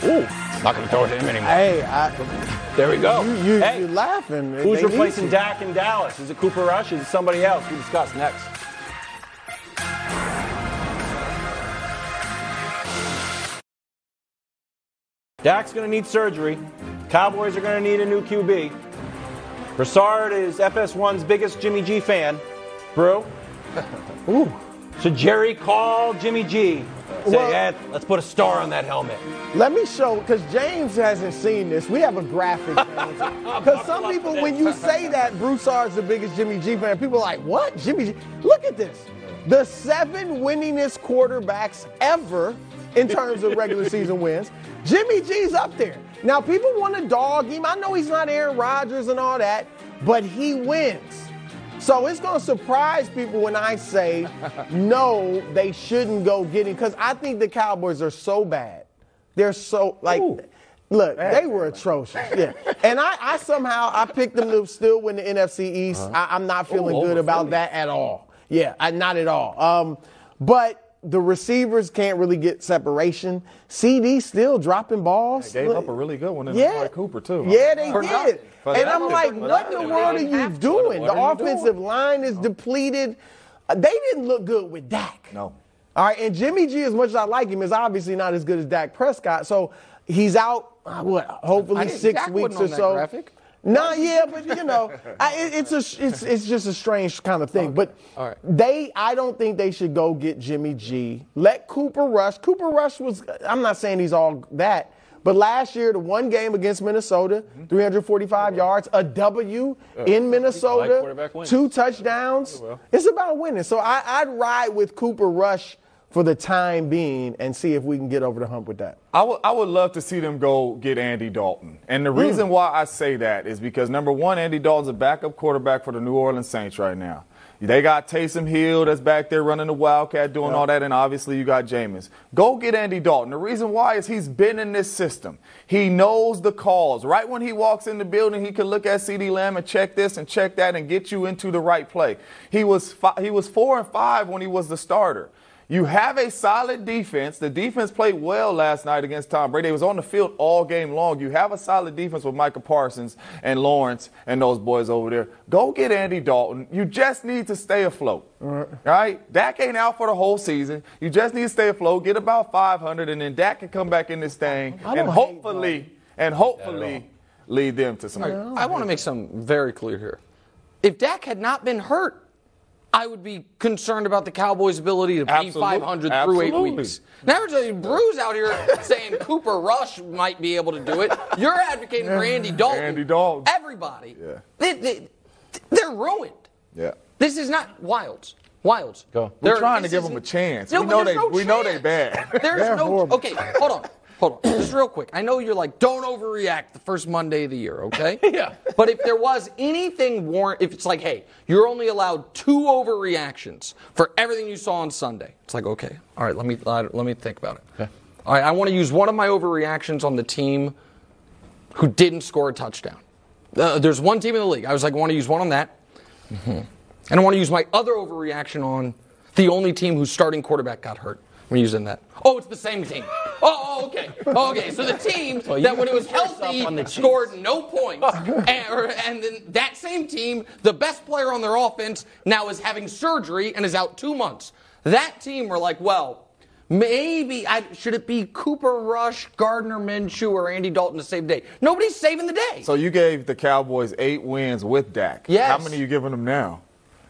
Ooh. Not going to throw it to him anymore. hey, I, There we go. you, you, Hey, you're laughing. Who's They replacing to. Dak in Dallas? Is it Cooper Rush? Is it somebody else? We discuss next. Dak's going to need surgery. Cowboys are going to need a new QB. Broussard is FS1's biggest Jimmy G fan. Brew. Ooh. Should Jerry call Jimmy G? Say, Well- "Eh, let's put a star on that helmet. Let me show, because James hasn't seen this. We have a graphic. Because some people, when you say that Broussard's the biggest Jimmy G fan, people are like, what? Jimmy G? Look at this. The seven winningest quarterbacks ever in terms of regular season wins. Jimmy G's up there. Now, people want to dog him. I know he's not Aaron Rodgers and all that, but he wins. So it's going to surprise people when I say, no, they shouldn't go get him. Because I think the Cowboys are so bad. They're so, like, look, they were atrocious. Yeah. And I, I somehow, I picked them to still win the NFC East. I, I'm not feeling good about that at all. Yeah, I, not at all. Um, but the receivers can't really get separation. CeeDee still dropping balls. Gave Look- up a really good one in yeah. Amari Cooper too. Yeah, they For did. nothing. For and I'm like, what in the nothing. world are you doing? What the are offensive doing? line is depleted. Uh, They didn't look good with Dak. No. All right, and Jimmy G, as much as I like him, is obviously not as good as Dak Prescott. So he's out. uh, what? Hopefully six Dak weeks wasn't or that so. graphic. No, yeah, but you know, I, it, it's a it's it's just a strange kind of thing. But All right. they, I don't think they should go get Jimmy G. Let Cooper Rush. Cooper Rush was. I'm not saying he's all that, but last year the one game against Minnesota, 345 yards, a W in Minnesota, two touchdowns. It's about winning. So I, I'd ride with Cooper Rush for the time being and see if we can get over the hump with that. I would, I would love to see them go get Andy Dalton. And the Hmm. reason why I say that is because, number one, Andy Dalton's a backup quarterback for the New Orleans Saints right now. They got Taysom Hill that's back there running the Wildcat, doing all that, and obviously you got Jameis. Go get Andy Dalton. The reason why is he's been in this system. He knows the calls. Right when he walks in the building, he can look at CeeDee Lamb and check this and check that and get you into the right play. He was fi- he was four and five when he was the starter. You have a solid defense. The defense played well last night against Tom Brady. They was on the field all game long. You have a solid defense with Micah Parsons and Lawrence and those boys over there. Go get Andy Dalton. You just need to stay afloat. All right? Dak ain't out for the whole season. You just need to stay afloat, get about 500, and then Dak can come back in this thing and don't hopefully, and hopefully lead them to some. I want to make something very clear here. If Dak had not been hurt, I would be concerned about the Cowboys' ability to be Absolute- 500 through eight weeks. Now we're telling you, Bruce out here saying Cooper Rush might be able to do it. You're advocating for Andy Dalton. Andy Dalton. Everybody. Yeah. They, they, they're ruined. Yeah. This is not Wildes. Wildes. Go. We're There- trying to give them a chance. No, we know there's they no we know they bad. There's They're no. horrible. Okay, hold on. Hold on. Just real quick. I know you're like, don't overreact the first Monday of the year, okay? Yeah. But if there was anything warrant, if it's like, hey, you're only allowed two overreactions for everything you saw on Sunday, it's like, okay, all right, let me let me think about it. Okay. All right, I want to use one of my overreactions on the team who didn't score a touchdown. Uh, there's one team in the league. I was like, I want to use one on that. Mm-hmm. And I want to use my other overreaction on the only team whose starting quarterback got hurt. I'm using that. Oh, it's the same team. Oh, oh, okay. Oh, okay, so the team Well, that when it was healthy on the scored no points, and, or- and then that same team, the best player on their offense, now is having surgery and is out two months. That team were like, well, maybe I, should it be Cooper Rush, Gardner Minshew, or Andy Dalton to save the day? Nobody's saving the day. So you gave the Cowboys eight wins with Dak. Yes. How many are you giving them now?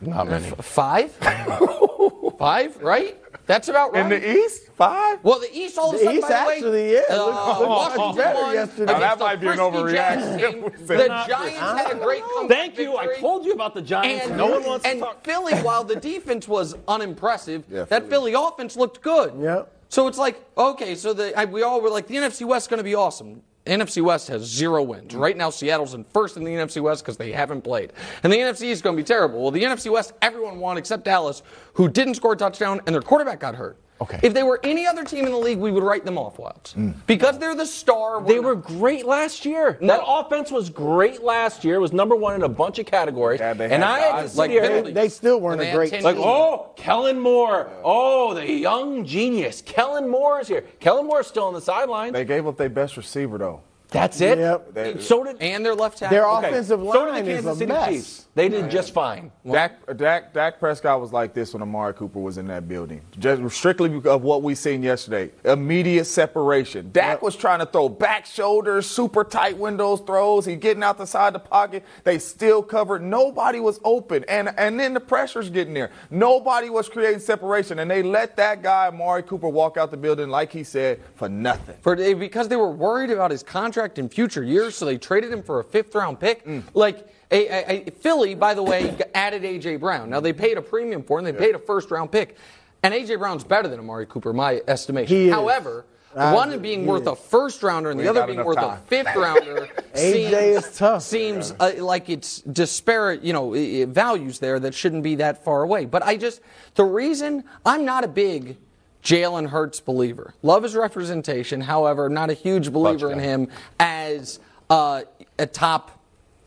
Not many. Five? Five, right? That's about right. In the East, five. Well, the East all of a The sudden, East by the way, actually, yeah, uh, looked- looked much better won yesterday. against Now, that the might be an frisky Giants overreaction. team. The Giants had a great comeback Thank you. I told you about the Giants. And, no one wants and to talk. Philly, while the defense was unimpressive, Yeah, that Philly. Philly offense looked good. Yep. So it's like, okay, so the I, we all were like, the NFC West is going to be awesome. NFC West has zero wins. Right now, Seattle's in first in the NFC West because they haven't played. And the NFC is going to be terrible. Well, the NFC West, everyone won except Dallas, who didn't score a touchdown and their quarterback got hurt. Okay. If they were any other team in the league, we would write them off, Wildes. Mm. Because they're the star. They we're were not. great last year. No. That offense was great last year. It was number one in a bunch of categories. Yeah, they and had I had to sit like here. penalties. They still weren't they a great team. Like, oh, Kellen Moore. Oh, the young genius. Kellen Moore is here. Kellen Moore's still on the sidelines. They gave up their best receiver though. That's it. Yep. They- so did And their left tackle. Their okay, offensive so did line the is Kansas a City mess. Chiefs. They did just fine. Dak, Dak, Dak Prescott was like this when Amari Cooper was in that building. Just strictly of what we seen yesterday. Immediate separation. Dak was trying to throw back shoulders, super tight windows throws. He getting out the side of the pocket. They still covered. Nobody was open. And and then the pressure's getting there. Nobody was creating separation. And they let that guy, Amari Cooper, walk out the building, like he said, for nothing. for eh, because they were worried about his contract in future years, so they traded him for a fifth round pick. Like a, a, a- Philly, by the way, added AJ Brown. Now they paid a premium for him. They paid a first round pick, and AJ Brown's better than Amari Cooper, my estimation. He. However. I one being worth is. a first rounder and We the other being worth time. a fifth rounder AJ seems, is tough. seems uh, like it's disparate, you know, values there that shouldn't be that far away. But I just, the reason I'm not a big Jalen Hurts believer. Love his representation, however, not a huge believer in him as uh, a top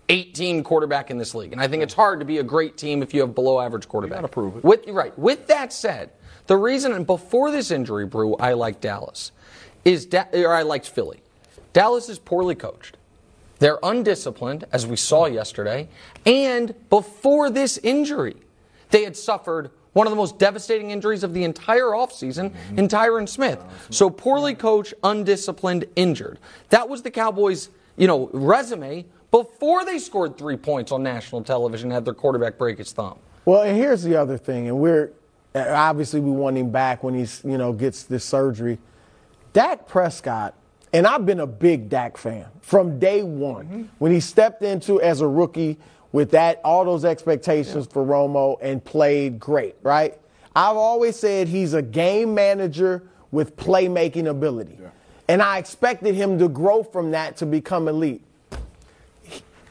18 quarterback in this league. And I think it's hard to be a great team if you have below average quarterback. gotta prove it. With right. With that said, the reason and before this injury, Brew, I like Dallas is da- or I liked Philly. Dallas is poorly coached. They're undisciplined, as we saw yesterday. And before this injury, they had suffered one of the most devastating injuries of the entire offseason in Tyron Smith. So poorly coached, undisciplined, injured. That was the Cowboys, you know, resume before they scored three points on national television and had their quarterback break his thumb. Well, and here's the other thing, and we're uh, obviously we want him back when he's you know gets this surgery. Dak Prescott, and I've been a big Dak fan from day one when he stepped into as a rookie with that all those expectations for Romo and played great. Right? I've always said he's a game manager with playmaking ability, and I expected him to grow from that to become elite.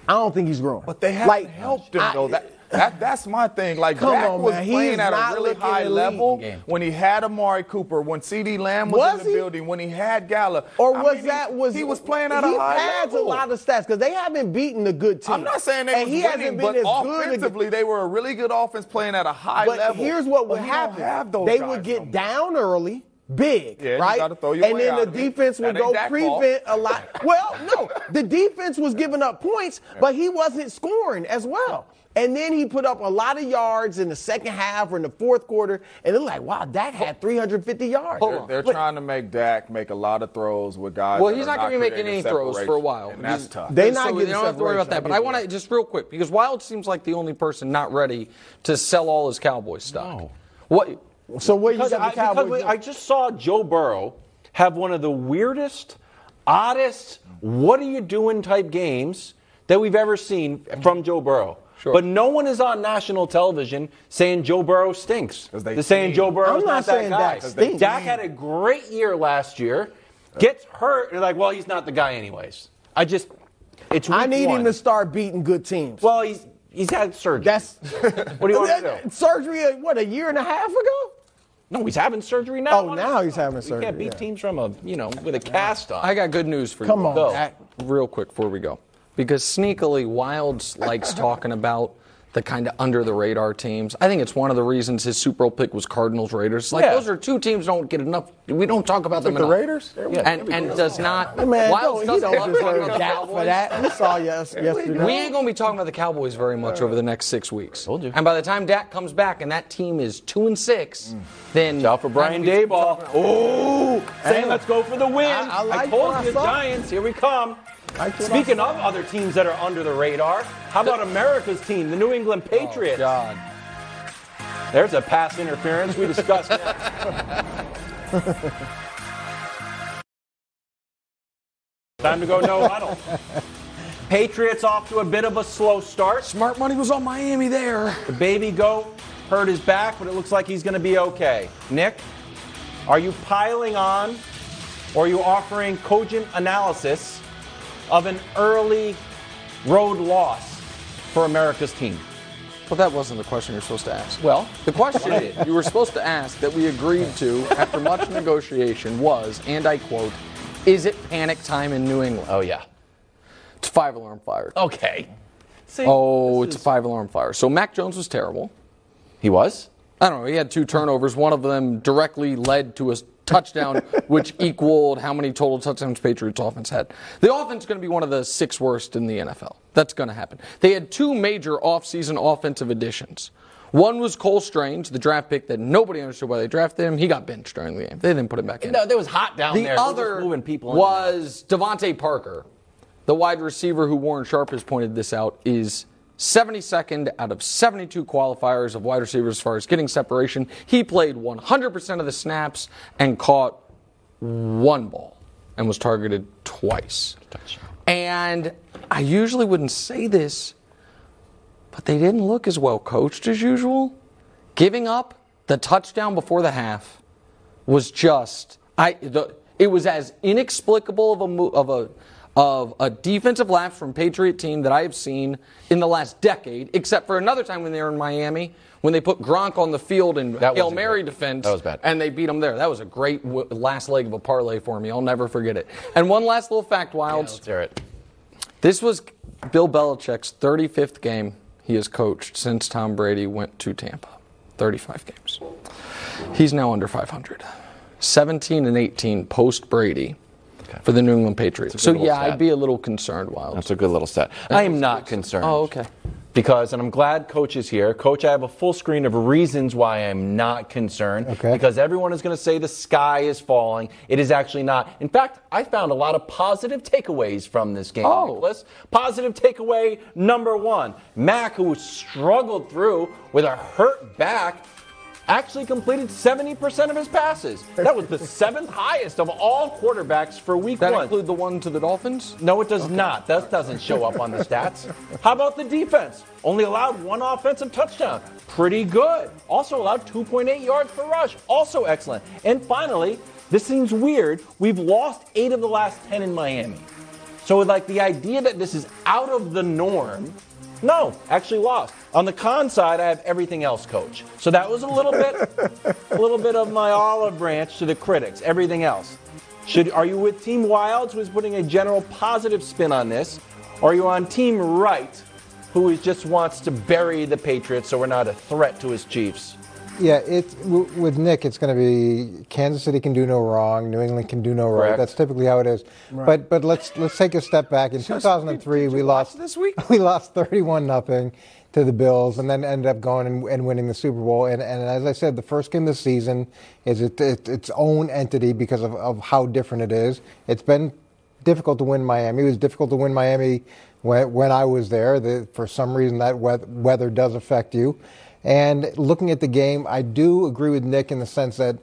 I don't think he's growing. But they haven't like, helped him I- though. That, that that's my thing. Like Come Dak on, was man. Playing at a really high level Game. when he had Amari Cooper, when C.D. Lamb was, Was in the he? building, when he had Gallup. Or I was mean, that was he was playing at he a high level? has level? a lot of stats because they haven't beaten a good team. I'm not saying they and was he winning, hasn't but been as good. offensively they were a really good offense playing at a high level. But level. here's what would But happen: have those they would get more. down early. Big, Yeah, right? gotta throw your and way then out the of it. defense would That go Dak's fault. prevent a lot. Well, no, the defense was giving up points, but he wasn't scoring as well. And then he put up a lot of yards in the second half or in the fourth quarter, and they're like, "Wow, Dak had 350 yards." They're, they're But- trying to make Dak make a lot of throws with guys. Well, he's not going to be making any throws for a while. and that's He's- tough. They not so getting you don't have to worry about that. separation, But I I want to just real quick because Wild seems like the only person not ready to sell all his Cowboys stock. No. What? So what you Because, got I, the Cowboys? because? I just saw Joe Burrow have one of the weirdest, oddest, what are you doing type games that we've ever seen from Joe Burrow. Sure. But no one is on national television saying Joe Burrow stinks. they They're saying. Joe Burrow. I'm not not, that saying guy. Dak stinks. Dak had a great year last year. Gets hurt. You're like, well, he's not the guy anyways. I just, it's I need one. him to start beating good teams. Well, he's he's had surgery. That's what do you want to do? Surgery, uh, what, a year and a half ago? No, he's having surgery now. Oh, now he's having You surgery, can't beat yeah. teams from a, you know, with a cast on. I got good news for you. Come on, Go. Dak. Real quick before we go. Because sneakily, Wildes likes talking about the kind of under the radar teams. I think it's one of the reasons his Super Bowl pick was Cardinals Raiders. Like Yeah. those are two teams don't get enough. We don't talk about them the enough. Raiders? And and does not. Man, Wildes don't, he doesn't love talking about the Cowboys. for that. We saw yes, yesterday. We ain't gonna be talking about the Cowboys very much over the next six weeks. Told you. And by the time Dak comes back and that team is two and six, mm. then Watch out for Brian Daboll. Oh, saying let's go for the win. I- I like told what I you. Giants. Here we come. Like what I Speaking of other teams that are under the radar, how about America's team, the New England oh, Patriots? Oh, God. There's a pass interference we discussed. That. Time to go no huddle. Patriots off to a bit of a slow start. Smart money was on Miami there. The baby goat hurt his back, but it looks like he's going to be okay. Nick, are you piling on or are you offering cogent analysis of an early road loss for America's team? Well, that wasn't the question you're supposed to ask. Well, The question you were supposed to ask that we agreed to after much negotiation was, and I quote, is it panic time in New England? oh yeah. It's five alarm fire. Okay. See, Oh, this it's a five alarm fire. So Mac Jones was terrible. He was? I don't know. He had two turnovers. One of them directly led to a touchdown, which equaled how many total touchdowns Patriots offense had. The offense is going to be one of the six worst in the NFL. That's going to happen. They had two major offseason offensive additions. One was Cole Strange, the draft pick that nobody understood why they drafted him. He got benched during the game. They didn't put him back in. No, it was hot down the there. They're other moving people in and out. was DeVante Parker, the wide receiver who Warren Sharp has pointed this out is 72nd out of 72 qualifiers of wide receivers as far as getting separation. He played 100% of the snaps and caught one ball and was targeted twice. And I usually wouldn't say this, but they didn't look as well coached as usual. Giving up the touchdown before the half was just I the it was as inexplicable of a of a of a defensive lapse from Patriot team that I have seen in the last decade, except for another time when they were in Miami when they put Gronk on the field in Hail Mary defense That was bad. and they beat them there. That was a great w- last leg of a parlay for me. I'll never forget it. And one last little fact, Wildes. Let's hear it. This was Bill Belichick's 35th game he has coached since Tom Brady went to Tampa. 35 games. He's now under 500. 17 and 18 post Brady for the New England Patriots. So yeah, stat. I'd be a little concerned, Wild. That's a good little stat. I am not concerned. Oh, okay. Because, and I'm glad Coach is here. Coach, I have a full screen of reasons why I'm not concerned. Okay. Because everyone is going to say the sky is falling. It is actually not. In fact, I found a lot of positive takeaways from this game, Oh. Nicholas. Positive takeaway number one Mac, who struggled through with a hurt back, actually completed 70% of his passes. That was the seventh highest of all quarterbacks for week That one. include the one to the Dolphins? No, it does not. That doesn't show up on the stats. How about the defense? Only allowed one offensive touchdown. Pretty good. Also allowed 2.8 yards per rush. Also excellent. And finally, this seems weird. We've lost eight of the last 10 in Miami. So, like the idea that this is out of the norm, no, actually lost. On the con side, I have everything else, coach. So that was a little bit, a little bit of my olive branch to the critics. Everything else. Should are you with Team Wildes, who is putting a general positive spin on this, or are you on Team Right, who is just wants to bury the Patriots so we're not a threat to his Chiefs? Yeah, it's w- with Nick. It's going to be Kansas City can do no wrong, New England can do no right. Correct. That's typically how it is. But but let's let's take a step back. In 2003, we lost this week? We lost 31 nothing to the Bills, and then ended up going and, and winning the Super Bowl. And, and as I said, the first game of the season is it, it, its own entity because of, of how different it is. It's been difficult to win Miami. It was difficult to win Miami when, when I was there. The, for some reason, that weather, weather does affect you. And looking at the game, I do agree with Nick in the sense that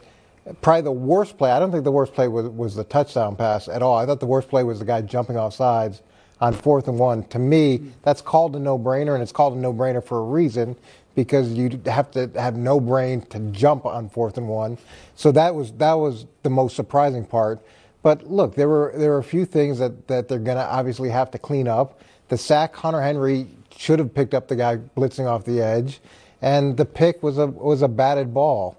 probably the worst play, I don't think the worst play was, was the touchdown pass at all. I thought the worst play was the guy jumping off sides on fourth and one. To me, that's called a no brainer, and it's called a no brainer for a reason because you have to have no brain to jump on fourth and one. So that was that was the most surprising part. But look, there were there were a few things that, that they're going to obviously have to clean up. The sack, Hunter Henry should have picked up the guy blitzing off the edge, and the pick was a was a batted ball.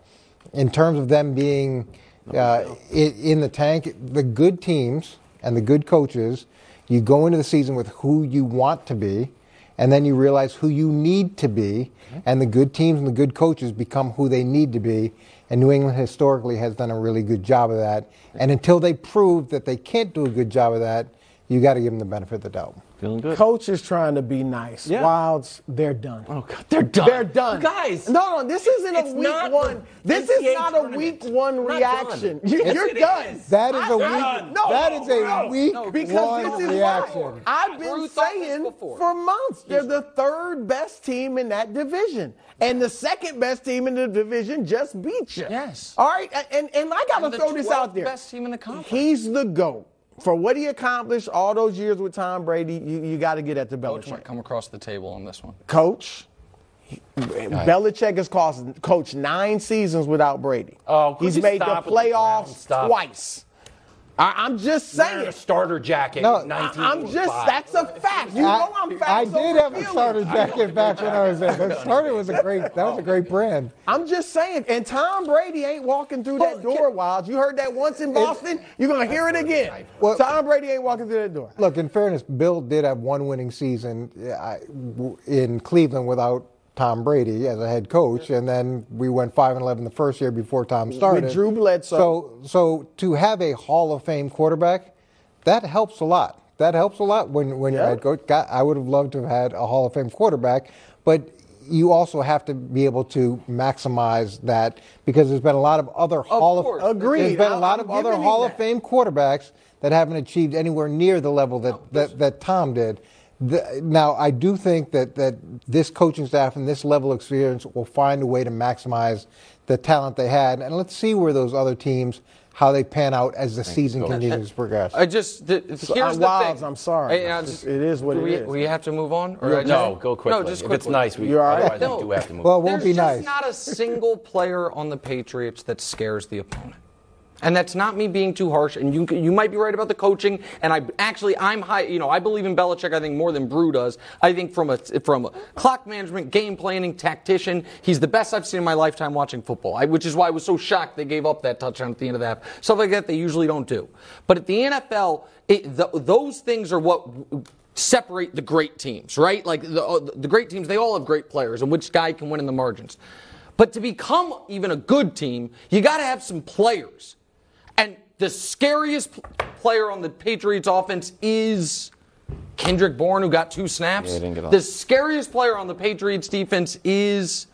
In terms of them being uh, in, in the tank, the good teams and the good coaches, you go into the season with who you want to be, and then you realize who you need to be, and the good teams and the good coaches become who they need to be. And New England historically has done a really good job of that. And until they prove that they can't do a good job of that, you got to give them the benefit of the doubt. Feeling good. Coach is trying to be nice. Yeah. Wildes, they're done. Oh God, they're done. They're done. guys. No, no, this isn't It's a week one. This is NCAA not a week one reaction. done. You, are done. is. That is a week. No, that is a no, week no, because one this is reaction. why I've been Drew saying for months they're the third best team in that division. And the second best team in the division just beat you. Yes. All right. And and I gotta And throw this out there. best team in the conference. He's the GOAT. For what he accomplished all those years with Tom Brady, you, you got to get at the Coach Belichick. might come across the table on this one. Coach. Belichick has cost, coached nine seasons without Brady. Oh, he's made the stop the playoffs stuff? twice. I, I'm just Wearing saying. a starter jacket. No, in I- I'm just, that's a fact. You know I'm facts I, I did over have a starter jacket back when I was there. The starter was a great. That was a great brand. I'm just saying, and Tom Brady ain't walking through that door, Wildes. You heard that once in Boston. You're gonna hear it again. Well- Tom Brady ain't walking through that door. Look, in fairness, Bill did have one winning season uh, in Cleveland without Tom Brady as a head coach, and then we went five and eleven the first year before Tom started. Drew Bledsoe. So, so to have a Hall of Fame quarterback, that helps a lot. That helps a lot when when you're head coach. God, I would have loved to have had a Hall of Fame quarterback, but you also have to be able to maximize that because there's been a lot of other Hall course. of Agreed. There's been a I'm- lot I'm of other Hall of. Fame quarterbacks that haven't achieved anywhere near the level that, that, that Tom did. The, now, I do think that, that this coaching staff and this level of experience will find a way to maximize the talent they had. And let's see where those other teams, how they pan out as the season continues to progress. I just the, here's uh, the Wildes, thing. I'm sorry. Hey, I It's just- just- it is what we, is. We have to move on. Or You're- I just- No, go quickly. No, just if quickly. it's nice, we You all right? otherwise No. we do have to move. Well, it won't There's be just nice. not a single player on the Patriots that scares the opponent. And that's not me being too harsh. And you you might be right about the coaching. And I actually I'm high. You know I believe in Belichick. I think more than Brew does. I think from a from a clock management, game planning, tactician, he's the best I've seen in my lifetime watching football. I, which is why I was so shocked they gave up that touchdown at the end of the half. Stuff like that they usually don't do. But at the NFL, it, th those things are what separate the great teams, right? Like the, uh, the great teams, they all have great players, and which guy can win in the margins. But to become even a good team, you got to have some players. The scariest player on the Patriots offense is Kendrick Bourne, who got two snaps. Yeah, the scariest player on the Patriots defense is.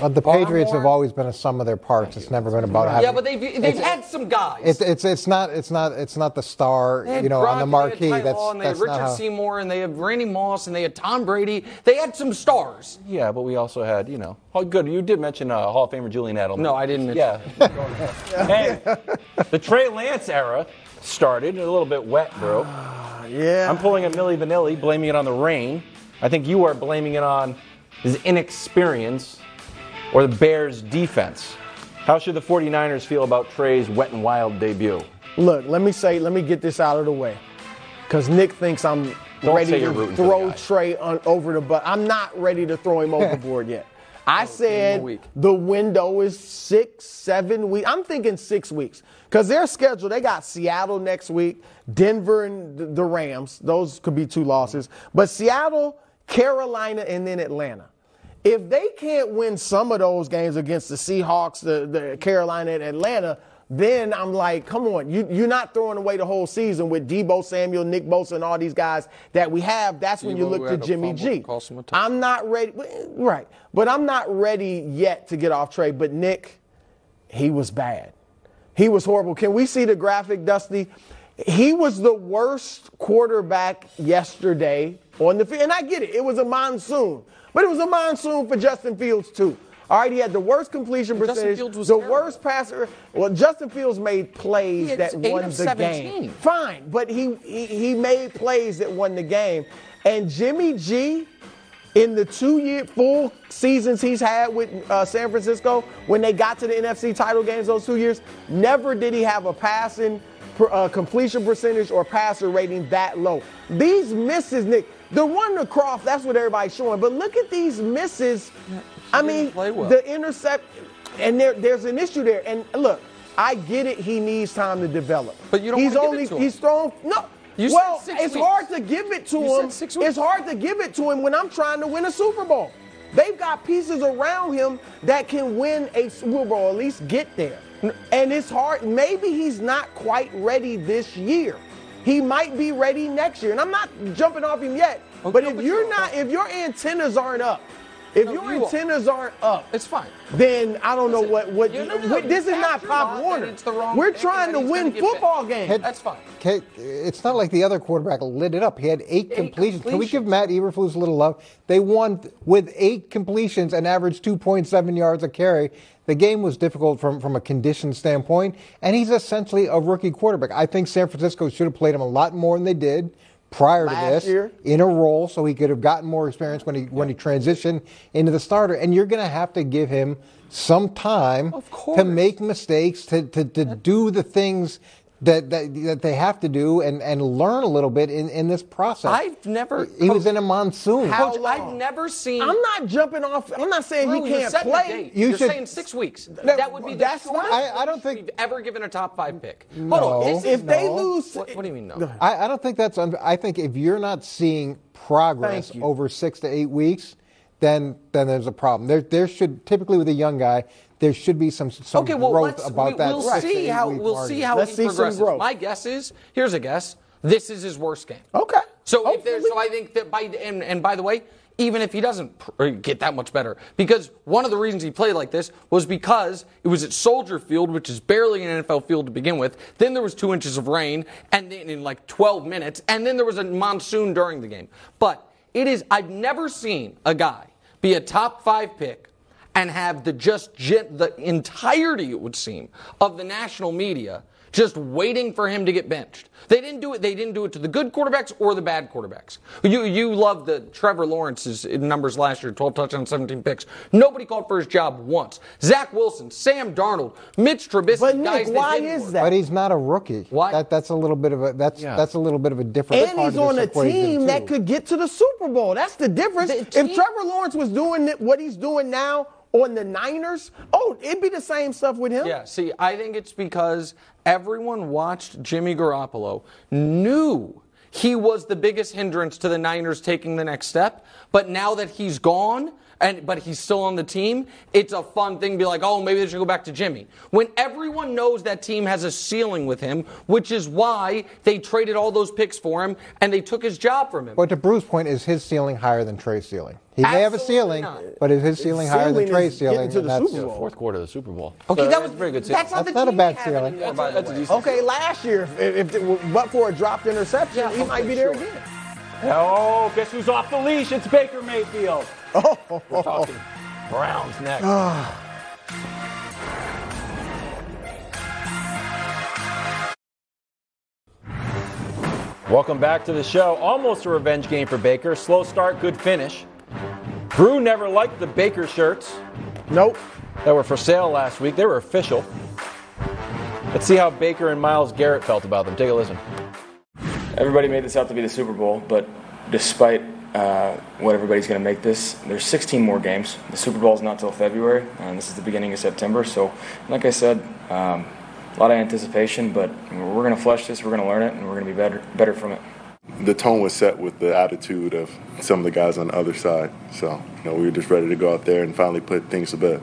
But the Patriots have always been a sum of their parts. It's never been about having. Yeah, but they've, they've it's- had some guys. It's, it's it's not it's not it's not the star you know on the Gronk, marquee. They had Ty That's Law, and they that's had Richard how. Seymour, and they have Randy Moss, and they had Tom Brady. They had some stars. Yeah, but we also had, you know, oh, good. You did mention uh, Hall of Famer Julian Edelman. No, I didn't Yeah. hey, the Trey Lance era started a little bit wet, bro. Yeah. I'm pulling a Milli Vanilli, blaming it on the rain. I think you are blaming it on his inexperience or the Bears' defense. How should the 49ers feel about Trey's wet and wild debut? Look, let me say, let me get this out of the way. Because Nick thinks I'm Don't ready to rooting for the throw. Trey on, over the butt. I'm not ready to throw him overboard yet. I oh, said the window is six, seven weeks. I'm thinking six weeks. Because their schedule, they got Seattle next week, Denver and the Rams. Those could be two losses. But Seattle, Carolina, and then Atlanta. If they can't win some of those games against the Seahawks, the, the Carolina, and Atlanta, then I'm like, come on, you, you're not throwing away the whole season with Deebo Samuel, Nick Bosa, and all these guys that we have. That's when you look to Jimmy G. to cost him a touchdown. I'm not ready, right? But I'm not ready yet to get off trade. But Nick, he was bad. He was horrible. Can we see the graphic, Dusty? He was the worst quarterback yesterday on the field. And I get it. It was a monsoon. But it was a monsoon for Justin Fields, too. All right, he had the worst completion percentage, Fields was the terrible. worst passer. Well, Justin Fields made plays that won the 17. game. Fine, but he, he he made plays that won the game. And Jimmy G, in the two year full seasons he's had with uh, San Francisco, when they got to the NFC title games those two years, never did he have a passing uh, completion percentage or passer rating that low. These misses, Nick, the one to Kroft, that's what everybody's showing. But look at these misses. I mean, well. the intercept, and there, there's an issue there. And look, I get it. He needs time to develop. But you don't He's only it to him. he's thrown no. You said well, it's weeks. hard to give it to You him. It's hard to give it to him when I'm trying to win a Super Bowl. They've got pieces around him that can win a Super Bowl, at least get there. And it's hard. Maybe he's not quite ready this year. He might be ready next year. And I'm not jumping off him yet. Okay, but if but you're not, if your antennas aren't up, if No, your you are. antennas aren't up, It's fine. then I don't know what what. You- no, no, what- no, this is not captured Pop Warner. it's the wrong We're trying to win football benched. games. That's fine. Okay, it's not like the other quarterback lit it up. He had eight, completions. Can we give Matt Eberflus a little love? They won with eight completions and averaged 2.7 yards a carry. The game was difficult from, from a condition standpoint, and he's essentially a rookie quarterback. I think San Francisco should have played him a lot more than they did prior Last to this year. in a role, so he could have gotten more experience when he when he transitioned into the starter. And you're going to have to give him some time Of to make mistakes, to, to, to do the things that, that that they have to do and, and learn a little bit in, in this process. I've never- He was in a monsoon. How Coach, long? I've never seen. I'm not jumping off. I'm not saying Drew, he you're can't setting a play. You You're should- saying six weeks. that would be the that's shortest fine. I- I don't think- we've ever given a top five pick. No. Hold on. Is, If they lose, what, what do you mean no? I, I don't think that's. Un- I think if you're not seeing progress over six to eight weeks, then then there's a problem. There there should typically with a young guy there should be some some Okay, well, growth let's, about we, that. we'll six see how we'll margin. see how Let's he see some progresses. growth. My guess is here's a guess. This is his worst game. Okay. So if there's, so I think that by and, and by the way, even if he doesn't pr- uh, get that much better, because one of the reasons he played like this was because it was at Soldier Field, which is barely an NFL field to begin with. Then there was two inches of rain, and then in like 12 minutes, and then there was a monsoon during the game. But it is I've never seen a guy be a top five pick and have the just the entirety, it would seem, of the national media just waiting for him to get benched. They didn't do it. They didn't do it to the good quarterbacks or the bad quarterbacks. You you love the Trevor Lawrence's numbers last year, 12 touchdowns, 17 picks. Nobody called for his job once. Zach Wilson, Sam Darnold, Mitch Trubisky. But Nick, guys why didn't is work. that? But he's not a rookie. Why? That, that's a little bit of a that's Yeah. that's a little bit of a different. And part he's of on a team that could get to the Super Bowl. That's the difference. The if Trevor Lawrence was doing what he's doing now on the Niners, oh, it'd be the same stuff with him. Yeah, see, I think it's because everyone watched Jimmy Garoppolo, knew he was the biggest hindrance to the Niners taking the next step, but now that he's gone, and but he's still on the team, it's a fun thing to be like, oh, maybe they should go back to Jimmy. When everyone knows that team has a ceiling with him, which is why they traded all those picks for him and they took his job from him. But to Bruce's point, is his ceiling higher than Trey's ceiling? He may have a ceiling, not. but is his ceiling higher than ceiling is Trey's ceiling? to And the that's- Super Bowl. Fourth quarter of the Super Bowl. okay, So that was that's pretty good. That's not, That's the not a bad ceiling. anymore, That's by a- the that's a Okay, last year, if, if but for a dropped interception, Yeah, he might be there sure. again. Oh, guess who's off the leash? It's Baker Mayfield. Oh, we're talking Browns next. Ah. Welcome back to the show. Almost a revenge game for Baker. Slow start, good finish. Brew never liked the Baker shirts Nope. that were for sale last week. They were official. Let's see how Baker and Myles Garrett felt about them. Take a listen. Everybody made this out to be the Super Bowl, but despite uh, what everybody's going to make this, there's 16 more games. The Super Bowl is not till February, and this is the beginning of September. So, like I said, um, a lot of anticipation, but we're going to flush this, we're going to learn it, and we're going to be better, better from it. The tone was set with the attitude of some of the guys on the other side. So, you know, we were just ready to go out there and finally put things to bed.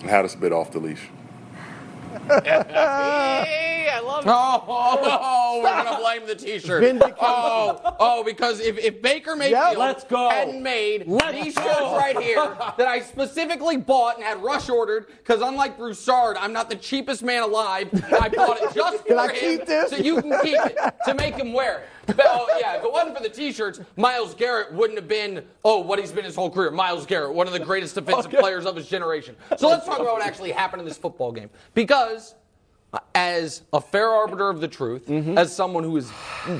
And had us a bit off the leash. Oh, oh, oh, we're gonna blame the T-shirt. Vindication. Oh, oh, because if, if Baker Mayfield let's go. hadn't made Let's these go. shirts right here that I specifically bought and had rush ordered, because unlike Broussard, I'm not the cheapest man alive. I bought it just for Can I him, keep this? so you can keep it to make him wear it. Oh, yeah, if it wasn't for the T-shirts, Myles Garrett wouldn't have been, oh, what he's been his whole career. Myles Garrett, one of the greatest defensive players of his generation. So let's talk about what actually happened in this football game. Because as a fair arbiter of the truth, mm-hmm. as someone who is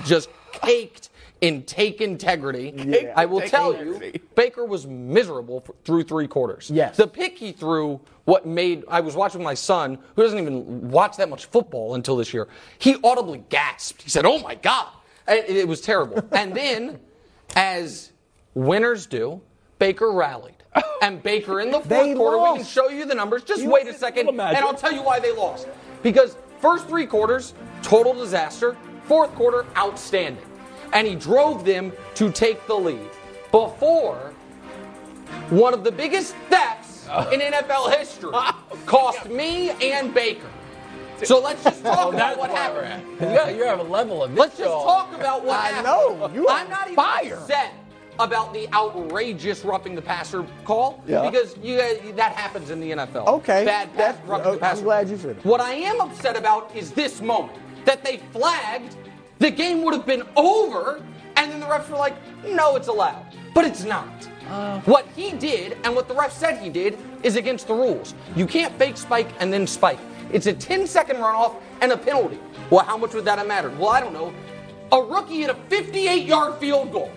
just caked in take integrity, I will tell you, Baker was miserable f- through three quarters. Yes. The pick he threw, what made, I was watching my son, who doesn't even watch that much football until this year, he audibly gasped. He said, Oh my God. And It, it was terrible. and then, as winners do, Baker rallied. And Baker in the fourth They quarter, we can lost. show you the numbers. Just You- wait a second, little and magic. I'll tell you why they lost. Because first three quarters, total disaster. Fourth quarter, outstanding. And he drove them to take the lead before one of the biggest thefts oh. in NFL history cost me and Baker. So let's just talk Oh, about what happened. we're. You you have a level of Let's just talk about what I happened. know. You are I'm not even fire. upset about the outrageous roughing the passer call Yeah. because you, that happens in the NFL. Okay. Bad pass That's- roughing uh, the passer. I'm glad you said that. What I am upset about is this moment that they flagged. The game would have been over, and then the refs were like, "No, it's allowed," but it's not. What he did and what the ref said he did is against the rules. You can't fake spike and then spike. It's a 10 second runoff and a penalty. Well, how much would that have mattered? Well, I don't know. A rookie hit a 58 yard field goal.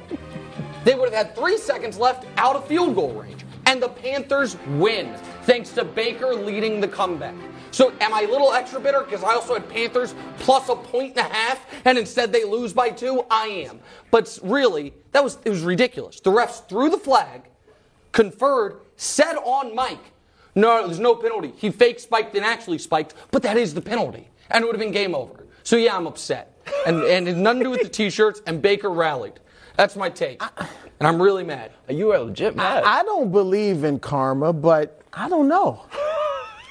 They would have had three seconds left out of field goal range. And the Panthers win, thanks to Baker leading the comeback. So am I a little extra bitter because I also had Panthers plus a point and a half, and instead they lose by two? I am. But really, that was it was ridiculous. The refs threw the flag, conferred, said on Mike, no, there's no penalty. He fake spiked and actually spiked, but that is the penalty. And it would have been game over. So yeah, I'm upset. And and it had nothing to do with the t-shirts, and Baker rallied. That's my take. And I'm really mad. You are legit mad. I don't believe in karma, but I don't know.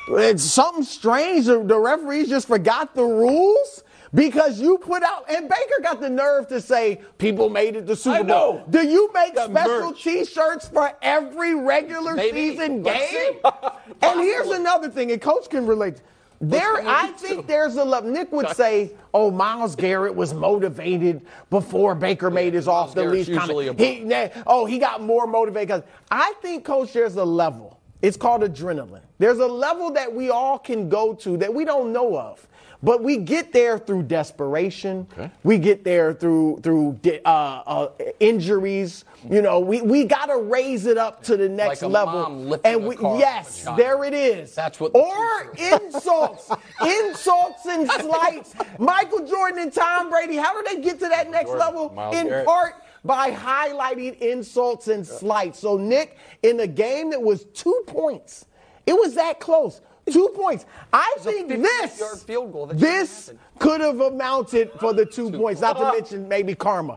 It's something strange. The the referees just forgot the rules because you put out, and Baker got the nerve to say people made it to Super I Bowl. know. Do you make Got special merch. T-shirts for every regular Maybe. season game? and here's another thing, and Coach can relate. There, I think there's a love. Nick would say, "Oh, Myles Garrett was motivated before Baker made his off the leash comment. He, oh, he got more motivated because I think, Coach, there's a level. It's called adrenaline. There's a level that we all can go to that we don't know of. But we get there through desperation. We get there through through di- uh, uh, injuries. You know, we, we got to raise it up to the next Like a level. mom lifting and a we, car yes, a there it is. That's what Or insults, insults and slights. Michael Jordan and Tom Brady. How do they get to that next Jordan, level? Myles In Garrett. part by highlighting insults and slights. So, Nick, in a game that was two points, it was that close. Two points. I think this, field goal this could have amounted for the two points, not to mention maybe karma.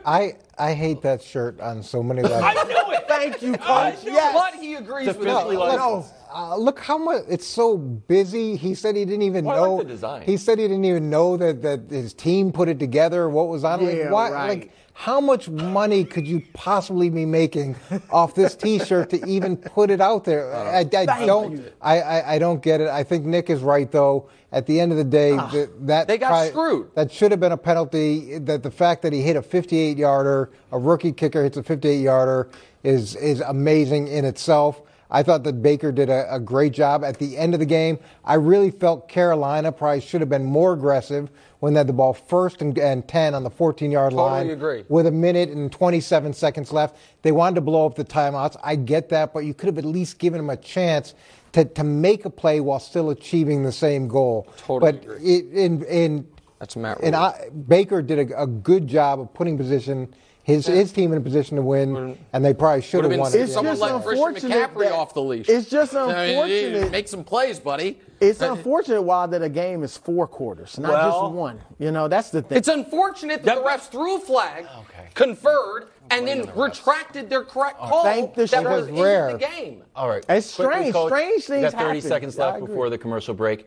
I, I hate that shirt on so many levels. I knew it. Thank you, Coach. You Yes. what? He agrees with officially me. No. Uh, look how much it's so busy. He said he didn't even Well, I like know. the design. He said he didn't even know that, that his team put it together. What was on it? Yeah, Like, why, right. like how much money could you possibly be making off this T-shirt to even put it out there? I, I don't. I, I, I don't get it. I think Nick is right though. At the end of the day, ah, that, that They got pri- screwed. That should have been a penalty. That the fact that he hit a 58 yarder, a rookie kicker hits a 58 yarder, is is amazing in itself. I thought that Baker did a, a great job at the end of the game. I really felt Carolina probably should have been more aggressive when they had the ball first and, and 10 on the 14 yard Totally line. agree. With a minute and 27 seconds left. They wanted to blow up the timeouts. I get that, but you could have at least given them a chance to, to make a play while still achieving the same goal. Totally but agree. it, in, in That's Matt and I, Baker did a, a good job of putting position his his team in a position to win, and they probably should have have won. It's someone just like Christian unfortunate McCaffrey that- off the leash. it's just I mean, unfortunate. make some plays, buddy. It's uh, unfortunate why that a game is four quarters, not Well- just one. You know, that's the thing. It's unfortunate that the refs threw a flag, oh, conferred, and then retracted their correct oh, call Thank the that was It was rare. the game. All right. It's Quickly, strange. Coach, Strange we things got 30 happen. seconds left before the commercial break.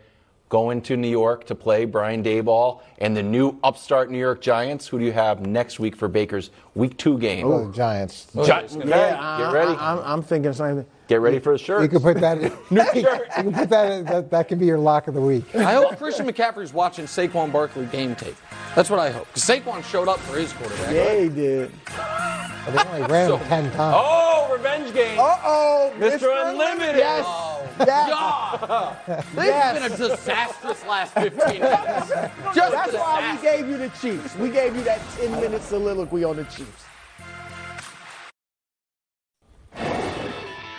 Going to New York to play Brian Daboll and the new upstart New York Giants. Who do you have next week for Baker's Week Two game? Oh, the Giants. Giants. Okay, yeah, get I- ready. I, am I'm thinking the same get ready for the shirt. You can put that. New shirt. you can put that, that. That can be your lock of the week. I hope Christian McCaffrey's watching Saquon Barkley game tape. That's what I hope. Because Saquon showed up for his quarterback. Yeah, he did. But they only ran him ten times. Oh, revenge game. Uh oh, Mr. Unlimited. Yes. Oh, Yes. God. This Yes. has been a disastrous last 15 minutes. Just That's a why we gave you the Chiefs. We gave you that 10 minute soliloquy on the Chiefs.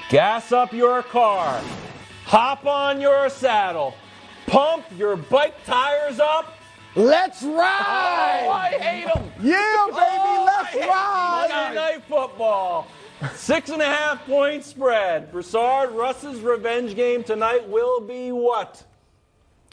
Gas up your car. Hop on your saddle. Pump your bike tires up. Let's Oh, ride! I hate them. Yeah, baby, oh, let's Monday ride! Night Football. Six and a half point spread. Broussard, Russ's revenge game tonight will be what?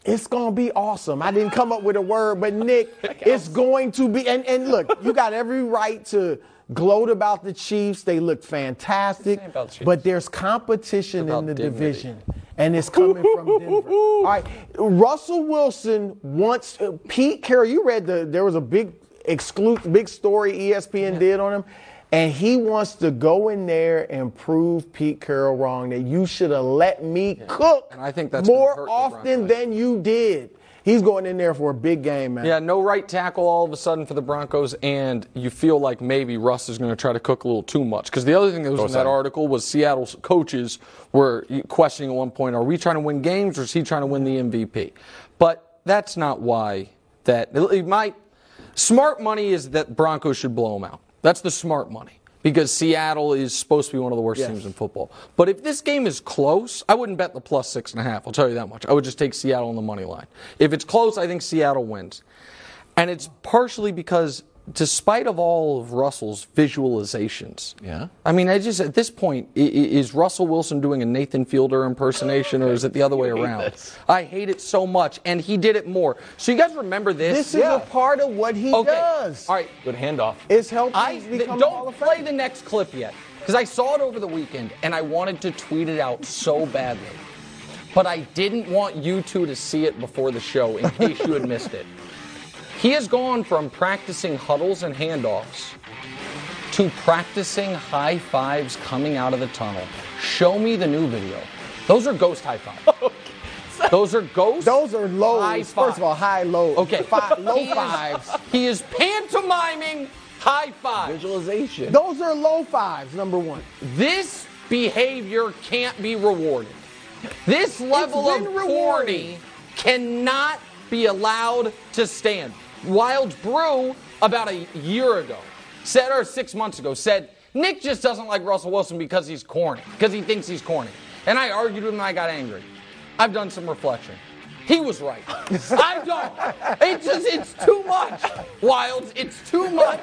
It's gonna be awesome. I didn't come up with a word, but Nick, it's going to be. And, and look, you got every right to gloat about the Chiefs. They look fantastic, Say about the Chiefs. but there's competition in the dignity. division, and it's coming from Denver. All right, Russell Wilson wants uh, Pete Carroll. You read the there was a big exclusive big story ESPN did on him. And he wants to go in there and prove Pete Carroll wrong that you should have let me cook And I think that's more often than you did. He's going in there for a big game, man. Yeah, no right tackle all of a sudden for the Broncos, and you feel like maybe Russ is going to try to cook a little too much. Because the other thing that was in that article was Seattle's coaches were questioning at one point, are we trying to win games or is he trying to win the MVP? But that's not why that it might. Smart money is that Broncos should blow them out. That's the smart money. Because Seattle is supposed to be one of the worst Yes. teams in football. But if this game is close, I wouldn't bet the plus six and a half. I'll tell you that much. I would just take Seattle on the money line. If it's close, I think Seattle wins. And it's partially because, despite of all of Russell's visualizations, Yeah. I mean, I just at this point, i- i- is Russell Wilson doing a Nathan Fielder impersonation, or is it the other way around? I hate it so much, and he did it more. So you guys remember this? This is a part of what he okay. does. All right. Good handoff. It's helping I th- become don't of play the next clip yet because I saw it over the weekend and I wanted to tweet it out so badly, but I didn't want you two to see it before the show in case you had missed it. He has gone from practicing huddles and handoffs to practicing high fives coming out of the tunnel. Show me the new video. Those are ghost high fives. Those are ghost. Those are lows. high First of all, high low. Okay, Five, low He is- fives. He is pantomiming high fives. Visualization. Those are low fives, number one. This behavior can't be rewarded. This level of rewarded. cannot be allowed to stand. Wild Brew, about a year ago, said, or six months ago, said, Nick just doesn't like Russell Wilson because he's corny, because he thinks he's corny. And I argued with him and I got angry. I've done some reflection. He was right. I don't. It's just, it's too much. Wildes, it's too much.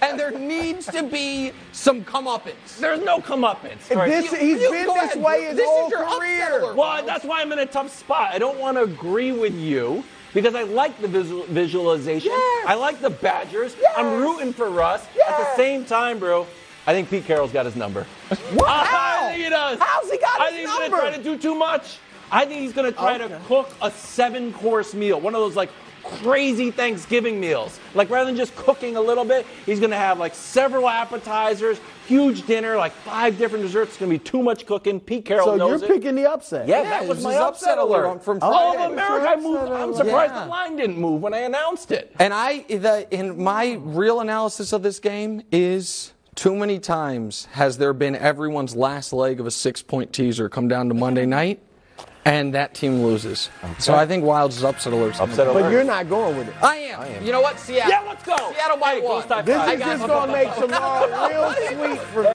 And there needs to be some comeuppance. There's no comeuppance. right? This, You- he's you been this ahead. way his This is whole your career. alert. Well, that's why I'm in a tough spot. I don't want to agree with you because I like the visual, visualization. Yes. I like the Badgers. Yes. I'm rooting for Russ. At the same time, bro, I think Pete Carroll's got his number. What? I think he does. How's he got I his number? I think he's gonna try to do too much. I think he's gonna try Okay. to cook a seven-course meal, one of those like crazy Thanksgiving meals. Like rather than just cooking a little bit, he's gonna have like several appetizers, huge dinner, like five different desserts. It's gonna be too much cooking. Pete Carroll So you're it. picking the upset. Yeah, Yeah, that was was my upset upset alert alert from All Friday. of America It's your moved. upset I'm surprised Yeah. the line didn't move when I announced it. And I, the, in my real analysis of this game is too many times has there been everyone's last leg of a six-point teaser come down to Monday night, and that team loses. So I think Wildes is upset alert. Upset But you're not going with it. I am. You know what? Seattle. Yeah, let's go. Seattle by Hey, go one. Sky This Five. is just gonna make tomorrow real sweet for me.